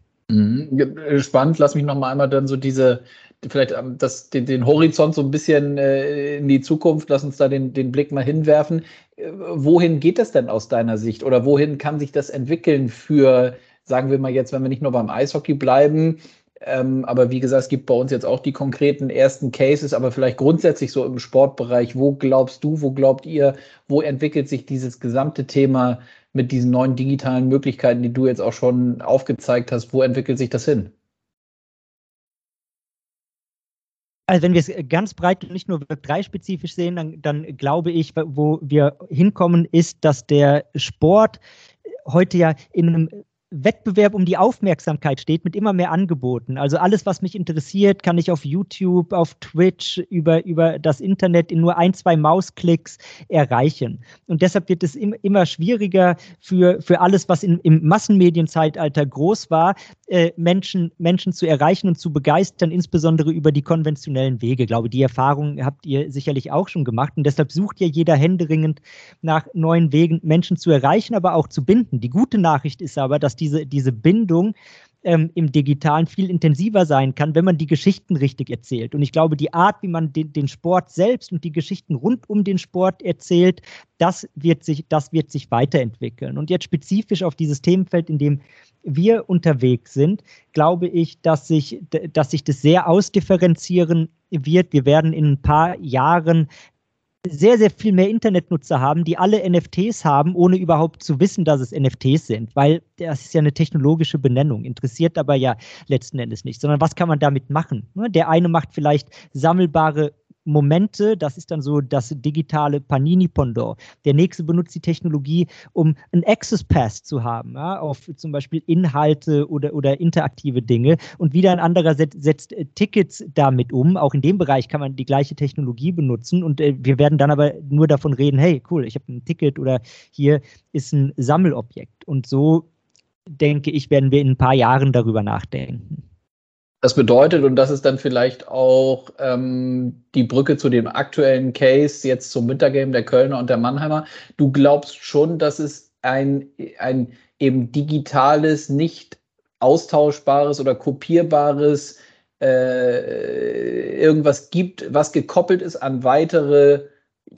Äh, spannend, lass mich noch mal einmal dann so diese, vielleicht ähm, das, den, den Horizont so ein bisschen äh, in die Zukunft, lass uns da den, den Blick mal hinwerfen. Äh, wohin geht das denn aus deiner Sicht oder wohin kann sich das entwickeln für, sagen wir mal jetzt, wenn wir nicht nur beim Eishockey bleiben, ähm, aber wie gesagt, es gibt bei uns jetzt auch die konkreten ersten Cases, aber vielleicht grundsätzlich so im Sportbereich. Wo glaubst du, wo glaubt ihr, wo entwickelt sich dieses gesamte Thema mit diesen neuen digitalen Möglichkeiten, die du jetzt auch schon aufgezeigt hast, wo entwickelt sich das hin? Also wenn wir es ganz breit und nicht nur Web3-spezifisch sehen, dann, dann glaube ich, wo wir hinkommen, ist, dass der Sport heute ja in einem Wettbewerb um die Aufmerksamkeit steht mit immer mehr Angeboten. Also alles, was mich interessiert, kann ich auf YouTube, auf Twitch, über, über das Internet in nur ein, zwei Mausklicks erreichen. Und deshalb wird es im, immer schwieriger für, für alles, was in, im Massenmedienzeitalter groß war, äh, Menschen, Menschen zu erreichen und zu begeistern, insbesondere über die konventionellen Wege. Ich glaube, die Erfahrung habt ihr sicherlich auch schon gemacht. Und deshalb sucht ja jeder händeringend nach neuen Wegen, Menschen zu erreichen, aber auch zu binden. Die gute Nachricht ist aber, dass diese, diese Bindung ähm, im Digitalen viel intensiver sein kann, wenn man die Geschichten richtig erzählt. Und ich glaube, die Art, wie man den, den Sport selbst und die Geschichten rund um den Sport erzählt, das wird sich, das wird sich weiterentwickeln. Und jetzt spezifisch auf dieses Themenfeld, in dem wir unterwegs sind, glaube ich, dass sich, dass sich das sehr ausdifferenzieren wird. Wir werden in ein paar Jahren sehr, sehr viel mehr Internetnutzer haben, die alle NFTs haben, ohne überhaupt zu wissen, dass es NFTs sind, weil das ist ja eine technologische Benennung, interessiert aber ja letzten Endes nicht, sondern was kann man damit machen? Ne, der eine macht vielleicht sammelbare Momente, das ist dann so das digitale Panini-Pendant. Der nächste benutzt die Technologie, um einen Access Pass zu haben, ja, auf zum Beispiel Inhalte oder, oder interaktive Dinge. Und wieder ein anderer set, setzt äh, Tickets damit um. Auch in dem Bereich kann man die gleiche Technologie benutzen. Und äh, wir werden dann aber nur davon reden, hey, cool, ich habe ein Ticket oder hier ist ein Sammelobjekt. Und so denke ich, werden wir in ein paar Jahren darüber nachdenken. Das bedeutet, und das ist dann vielleicht auch ähm, die Brücke zu dem aktuellen Case jetzt zum Wintergame der Kölner und der Mannheimer, du glaubst schon, dass es ein, ein eben digitales, nicht austauschbares oder kopierbares äh, irgendwas gibt, was gekoppelt ist an weitere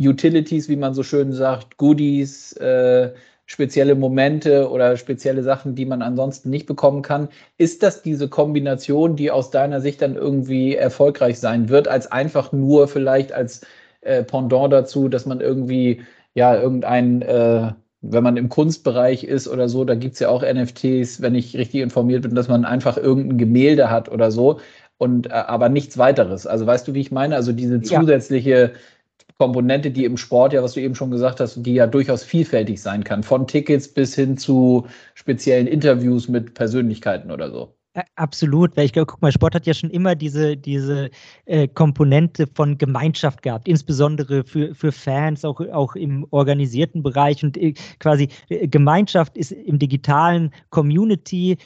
Utilities, wie man so schön sagt, Goodies, äh, spezielle Momente oder spezielle Sachen, die man ansonsten nicht bekommen kann. Ist das diese Kombination, die aus deiner Sicht dann irgendwie erfolgreich sein wird, als einfach nur vielleicht als äh, Pendant dazu, dass man irgendwie, ja, irgendein, äh, wenn man im Kunstbereich ist oder so, da gibt es ja auch NFTs, wenn ich richtig informiert bin, dass man einfach irgendein Gemälde hat oder so und äh, aber nichts weiteres. Also weißt du, wie ich meine? Also diese zusätzliche ja Komponente, die im Sport, ja, was du eben schon gesagt hast, die ja durchaus vielfältig sein kann, von Tickets bis hin zu speziellen Interviews mit Persönlichkeiten oder so. Absolut, weil ich glaube, guck mal, Sport hat ja schon immer diese, diese äh, Komponente von Gemeinschaft gehabt, insbesondere für, für Fans, auch, auch im organisierten Bereich. Und äh, quasi äh, Gemeinschaft ist im digitalen Community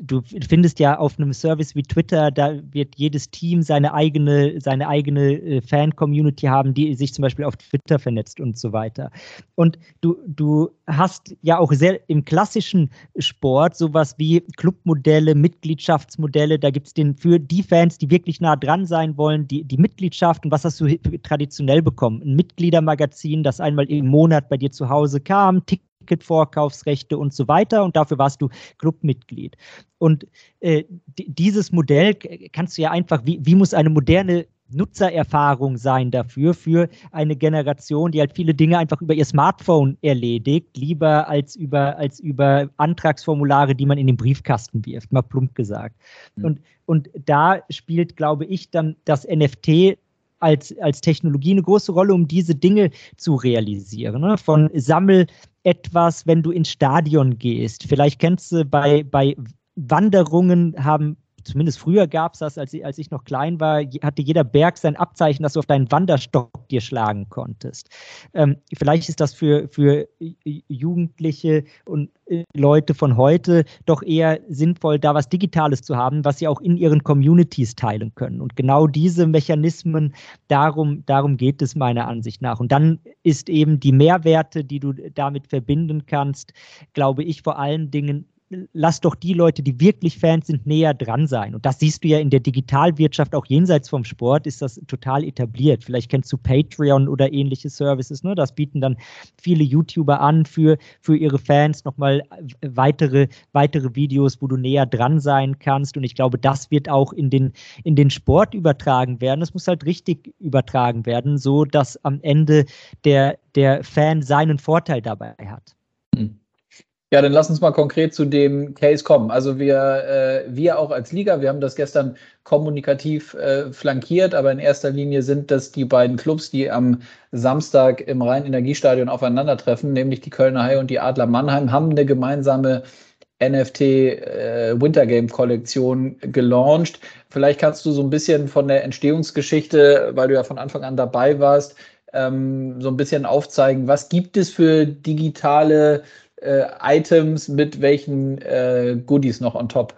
du findest ja auf einem Service wie Twitter, da wird jedes Team seine eigene, seine eigene äh, Fan-Community haben, die sich zum Beispiel auf Twitter vernetzt und so weiter. Und du, du hast ja auch sehr im klassischen Sport sowas wie Clubmodelle, Mitgliedschaftsmodelle. Da gibt es den für die Fans, die wirklich nah dran sein wollen, die, die Mitgliedschaft. Und was hast du traditionell bekommen? Ein Mitgliedermagazin, das einmal im Monat bei dir zu Hause kam, Tick Ticketvorkaufsrechte und so weiter und dafür warst du Clubmitglied. Und äh, dieses Modell kannst du ja einfach, wie, wie muss eine moderne Nutzererfahrung sein dafür, für eine Generation, die halt viele Dinge einfach über ihr Smartphone erledigt, lieber als über, als über Antragsformulare, die man in den Briefkasten wirft, mal plump gesagt. Mhm. Und, und da spielt, glaube ich, dann das NFT als, als Technologie eine große Rolle, um diese Dinge zu realisieren. Ne? Von Sammel etwas, wenn du ins Stadion gehst. Vielleicht kennst du bei, bei Wanderungen haben zumindest früher gab es das, als, als ich noch klein war, hatte jeder Berg sein Abzeichen, dass du auf deinen Wanderstock dir schlagen konntest. Ähm, vielleicht ist das für, für Jugendliche und äh, Leute von heute doch eher sinnvoll, da was Digitales zu haben, was sie auch in ihren Communities teilen können. Und genau diese Mechanismen, darum, darum geht es meiner Ansicht nach. Und dann ist eben die Mehrwerte, die du damit verbinden kannst, glaube ich, vor allen Dingen lass doch die Leute, die wirklich Fans sind, näher dran sein. Und das siehst du ja in der Digitalwirtschaft, auch jenseits vom Sport, ist das total etabliert. Vielleicht kennst du Patreon oder ähnliche Services. Ne? Das bieten dann viele YouTuber an für, für ihre Fans nochmal weitere, weitere Videos, wo du näher dran sein kannst. Und ich glaube, das wird auch in den, in den Sport übertragen werden. Es muss halt richtig übertragen werden, so dass am Ende der, der Fan seinen Vorteil dabei hat. Ja, dann lass uns mal konkret zu dem Case kommen. Also wir, äh, wir auch als Liga, wir haben das gestern kommunikativ äh, flankiert, aber in erster Linie sind das die beiden Clubs, die am Samstag im Rhein-Energiestadion aufeinandertreffen, nämlich die Kölner Haie und die Adler Mannheim, haben eine gemeinsame NFT äh, Wintergame Kollektion gelauncht. Vielleicht kannst du so ein bisschen von der Entstehungsgeschichte, weil du ja von Anfang an dabei warst, ähm, so ein bisschen aufzeigen, was gibt es für digitale Items mit welchen äh, Goodies noch on top?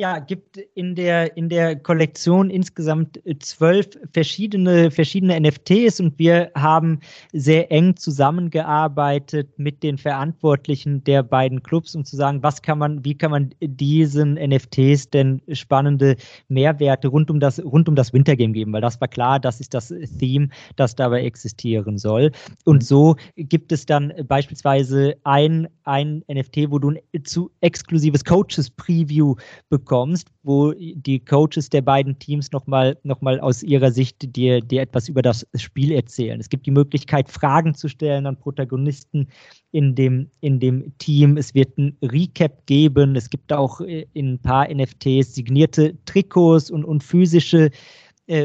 Ja, gibt in der, in der Kollektion insgesamt zwölf verschiedene, verschiedene NFTs und wir haben sehr eng zusammengearbeitet mit den Verantwortlichen der beiden Clubs, um zu sagen, was kann man, wie kann man diesen NFTs denn spannende Mehrwerte rund um das, rund um das Wintergame geben, weil das war klar, das ist das Theme, das dabei existieren soll. Und mhm. so gibt es dann beispielsweise ein, ein NFT, wo du ein zu exklusives Coaches Preview bekommst bekommst, wo die Coaches der beiden Teams nochmal noch mal aus ihrer Sicht dir, dir etwas über das Spiel erzählen. Es gibt die Möglichkeit, Fragen zu stellen an Protagonisten in dem, in dem Team. Es wird ein Recap geben. Es gibt auch äh, in ein paar NFTs signierte Trikots und, und physische äh,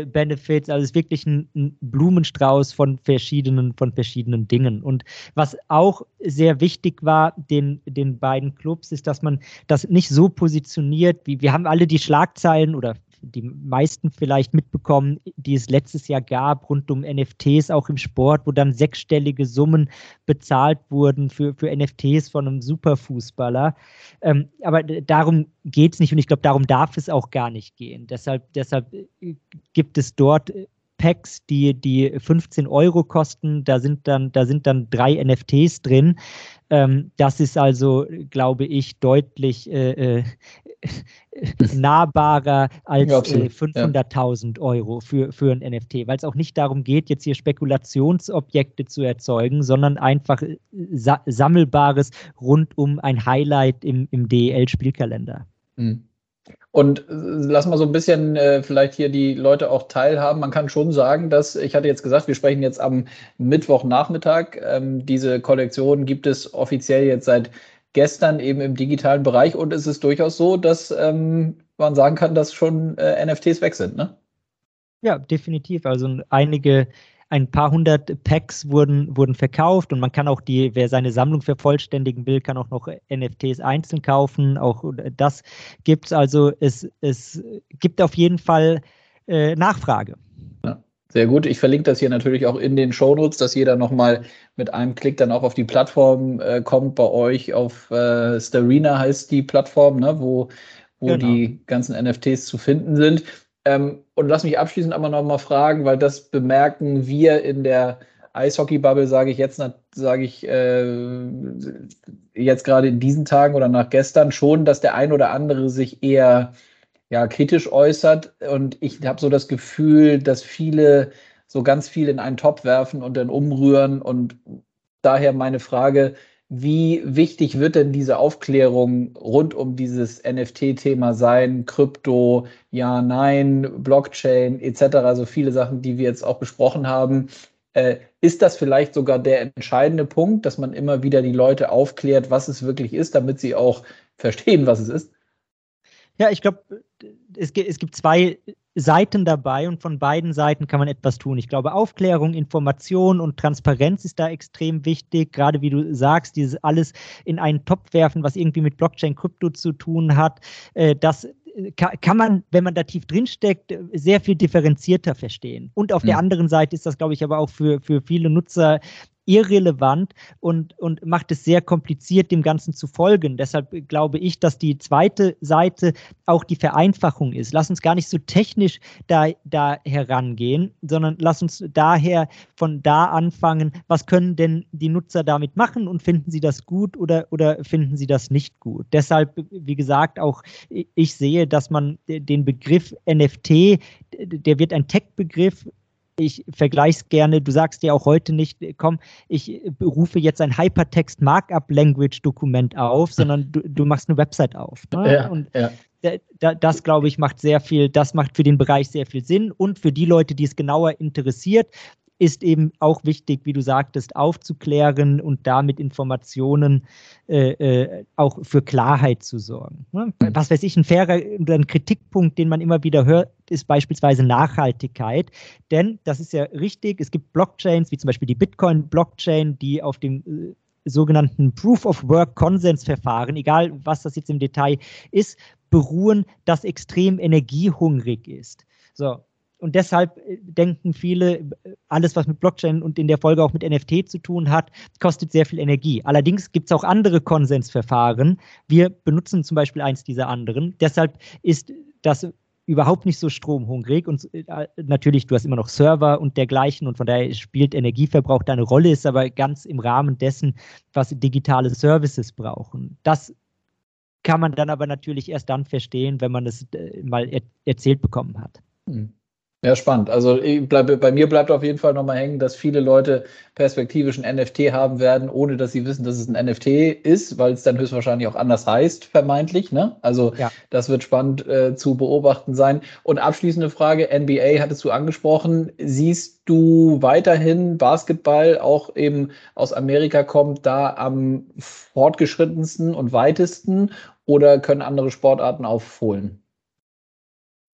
Benefits. Also es ist wirklich ein, ein, Blumenstrauß von verschiedenen, von verschiedenen Dingen. Und was auch sehr wichtig war den, den beiden Clubs, ist, dass man das nicht so positioniert, wie wir haben alle die Schlagzeilen oder die meisten vielleicht mitbekommen, die es letztes Jahr gab, rund um NFTs, auch im Sport, wo dann sechsstellige Summen bezahlt wurden für, für NFTs von einem Superfußballer. Ähm, aber darum geht es nicht und ich glaube, darum darf es auch gar nicht gehen. Deshalb, deshalb äh, gibt es dort Packs, die, die 15 Euro kosten. Da sind dann, da sind dann drei NFTs drin. Ähm, das ist also, glaube ich, deutlich äh, äh, [laughs] nahbarer als ja, äh, 500.000 ja. Euro für, für ein NFT, weil es auch nicht darum geht, jetzt hier Spekulationsobjekte zu erzeugen, sondern einfach äh, sa sammelbares rund um ein Highlight im, im DEL-Spielkalender. Mhm. Und äh, lass mal so ein bisschen äh, vielleicht hier die Leute auch teilhaben. Man kann schon sagen, dass, ich hatte jetzt gesagt, wir sprechen jetzt am Mittwochnachmittag. Ähm, diese Kollektion gibt es offiziell jetzt seit gestern eben im digitalen Bereich und es ist durchaus so, dass ähm, man sagen kann, dass schon äh, NFTs weg sind, ne? Ja, definitiv. Also einige ein paar hundert Packs wurden, wurden verkauft und man kann auch die, wer seine Sammlung vervollständigen will, kann auch noch NFTs einzeln kaufen. Auch das gibt es. Also es, es gibt auf jeden Fall äh, Nachfrage. Ja, sehr gut. Ich verlinke das hier natürlich auch in den Shownotes, dass jeder nochmal mit einem Klick dann auch auf die Plattform äh, kommt. Bei euch auf äh, Starina heißt die Plattform, ne, wo, wo genau. die ganzen NFTs zu finden sind. Ähm, und lass mich abschließend aber noch mal fragen, weil das bemerken wir in der Eishockey-Bubble, sage ich jetzt, sage ich äh, jetzt gerade in diesen Tagen oder nach gestern schon, dass der ein oder andere sich eher ja, kritisch äußert. Und ich habe so das Gefühl, dass viele so ganz viel in einen Topf werfen und dann umrühren. Und daher meine Frage, wie wichtig wird denn diese Aufklärung rund um dieses NFT-Thema sein? Krypto, ja, nein, Blockchain etc., also viele Sachen, die wir jetzt auch besprochen haben. Äh, ist das vielleicht sogar der entscheidende Punkt, dass man immer wieder die Leute aufklärt, was es wirklich ist, damit sie auch verstehen, was es ist? Ja, ich glaube, es, es, gibt zwei Seiten dabei und von beiden Seiten kann man etwas tun. Ich glaube, Aufklärung, Information und Transparenz ist da extrem wichtig. Gerade wie du sagst, dieses alles in einen Topf werfen, was irgendwie mit Blockchain, Krypto zu tun hat, äh, das äh, kann man, wenn man da tief drinsteckt, sehr viel differenzierter verstehen. Und auf mhm. der anderen Seite ist das, glaube ich, aber auch für, für viele Nutzer irrelevant und, und macht es sehr kompliziert, dem Ganzen zu folgen. Deshalb glaube ich, dass die zweite Seite auch die Vereinfachung ist. Lass uns gar nicht so technisch da, da herangehen, sondern lass uns daher von da anfangen, was können denn die Nutzer damit machen und finden sie das gut oder, oder finden sie das nicht gut. Deshalb, wie gesagt, auch ich sehe, dass man den Begriff NFT, der wird ein Tech-Begriff, ich vergleiche es gerne, du sagst ja auch heute nicht, komm, ich rufe jetzt ein Hypertext Markup Language Dokument auf, [laughs] sondern du, du machst eine Website auf. Ne? Ja, und ja. das, glaube ich, macht sehr viel, das macht für den Bereich sehr viel Sinn und für die Leute, die es genauer interessiert, ist eben auch wichtig, wie du sagtest, aufzuklären und damit Informationen äh, äh, auch für Klarheit zu sorgen. Ne? Mhm. Was weiß ich, ein fairer ein Kritikpunkt, den man immer wieder hört, ist beispielsweise Nachhaltigkeit. Denn das ist ja richtig, es gibt Blockchains, wie zum Beispiel die Bitcoin-Blockchain, die auf dem äh, sogenannten Proof of Work Konsensverfahren, egal was das jetzt im Detail ist, beruhen, das extrem energiehungrig ist. So, Und deshalb äh, denken viele, alles, was mit Blockchain und in der Folge auch mit NFT zu tun hat, kostet sehr viel Energie. Allerdings gibt es auch andere Konsensverfahren. Wir benutzen zum Beispiel eins dieser anderen. Deshalb ist das überhaupt nicht so stromhungrig und äh, natürlich, du hast immer noch Server und dergleichen und von daher spielt Energieverbrauch da eine Rolle, ist aber ganz im Rahmen dessen, was digitale Services brauchen. Das kann man dann aber natürlich erst dann verstehen, wenn man es äh, mal er erzählt bekommen hat. Hm. Ja, spannend. Also bleib, bei mir bleibt auf jeden Fall nochmal hängen, dass viele Leute perspektivisch ein NFT haben werden, ohne dass sie wissen, dass es ein NFT ist, weil es dann höchstwahrscheinlich auch anders heißt, vermeintlich. Ne? Also ja. das wird spannend äh, zu beobachten sein. Und abschließende Frage, NBA hattest du angesprochen. Siehst du weiterhin Basketball auch eben aus Amerika kommt da am fortgeschrittensten und weitesten oder können andere Sportarten aufholen?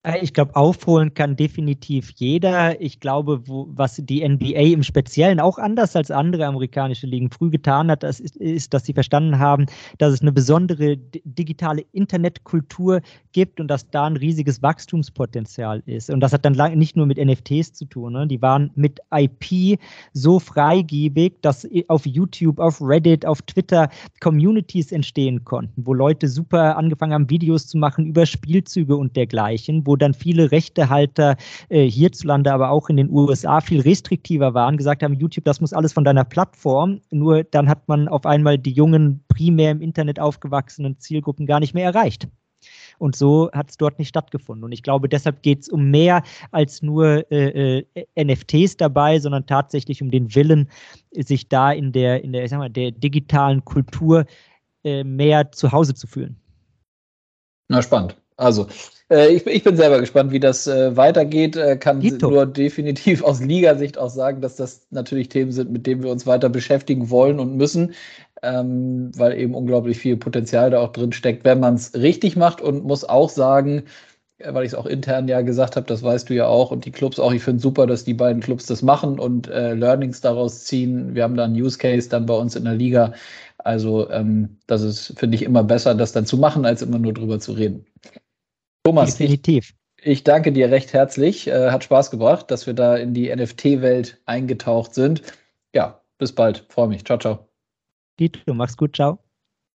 Äh, ich glaube, aufholen kann definitiv jeder. Ich glaube, wo, was die NBA im Speziellen auch anders als andere amerikanische Ligen früh getan hat, das ist, ist, dass sie verstanden haben, dass es eine besondere digitale Internetkultur gibt und dass da ein riesiges Wachstumspotenzial ist. Und das hat dann nicht nur mit NFTs zu tun. Ne? Die waren mit IP so freigebig, dass auf YouTube, auf Reddit, auf Twitter Communities entstehen konnten, wo Leute super angefangen haben, Videos zu machen über Spielzüge und dergleichen, wo dann viele Rechtehalter äh, hierzulande, aber auch in den USA viel restriktiver waren, gesagt haben, YouTube, das muss alles von deiner Plattform. Nur dann hat man auf einmal die jungen, primär im Internet aufgewachsenen Zielgruppen gar nicht mehr erreicht. Und so hat es dort nicht stattgefunden. Und ich glaube, deshalb geht es um mehr als nur äh, äh, NFTs dabei, sondern tatsächlich um den Willen, sich da in der, in der, ich sag mal, der digitalen Kultur äh, mehr zu Hause zu fühlen. Na, spannend. Also, äh, ich, ich, bin selber gespannt, wie das äh, weitergeht. Äh, kann Dito. nur definitiv aus Ligasicht auch sagen, dass das natürlich Themen sind, mit denen wir uns weiter beschäftigen wollen und müssen, ähm, weil eben unglaublich viel Potenzial da auch drin steckt, wenn man es richtig macht und muss auch sagen, äh, weil ich es auch intern ja gesagt habe, das weißt du ja auch und die Clubs auch. Ich finde super, dass die beiden Clubs das machen und äh, Learnings daraus ziehen. Wir haben da einen Use Case dann bei uns in der Liga. Also ähm, das ist, finde ich, immer besser, das dann zu machen, als immer nur drüber zu reden. Thomas, Definitiv. Ich, ich danke dir recht herzlich. Äh, hat Spaß gebracht, dass wir da in die NFT-Welt eingetaucht sind. Ja, bis bald. Freue mich. Ciao, ciao. Dito, mach's gut. Ciao.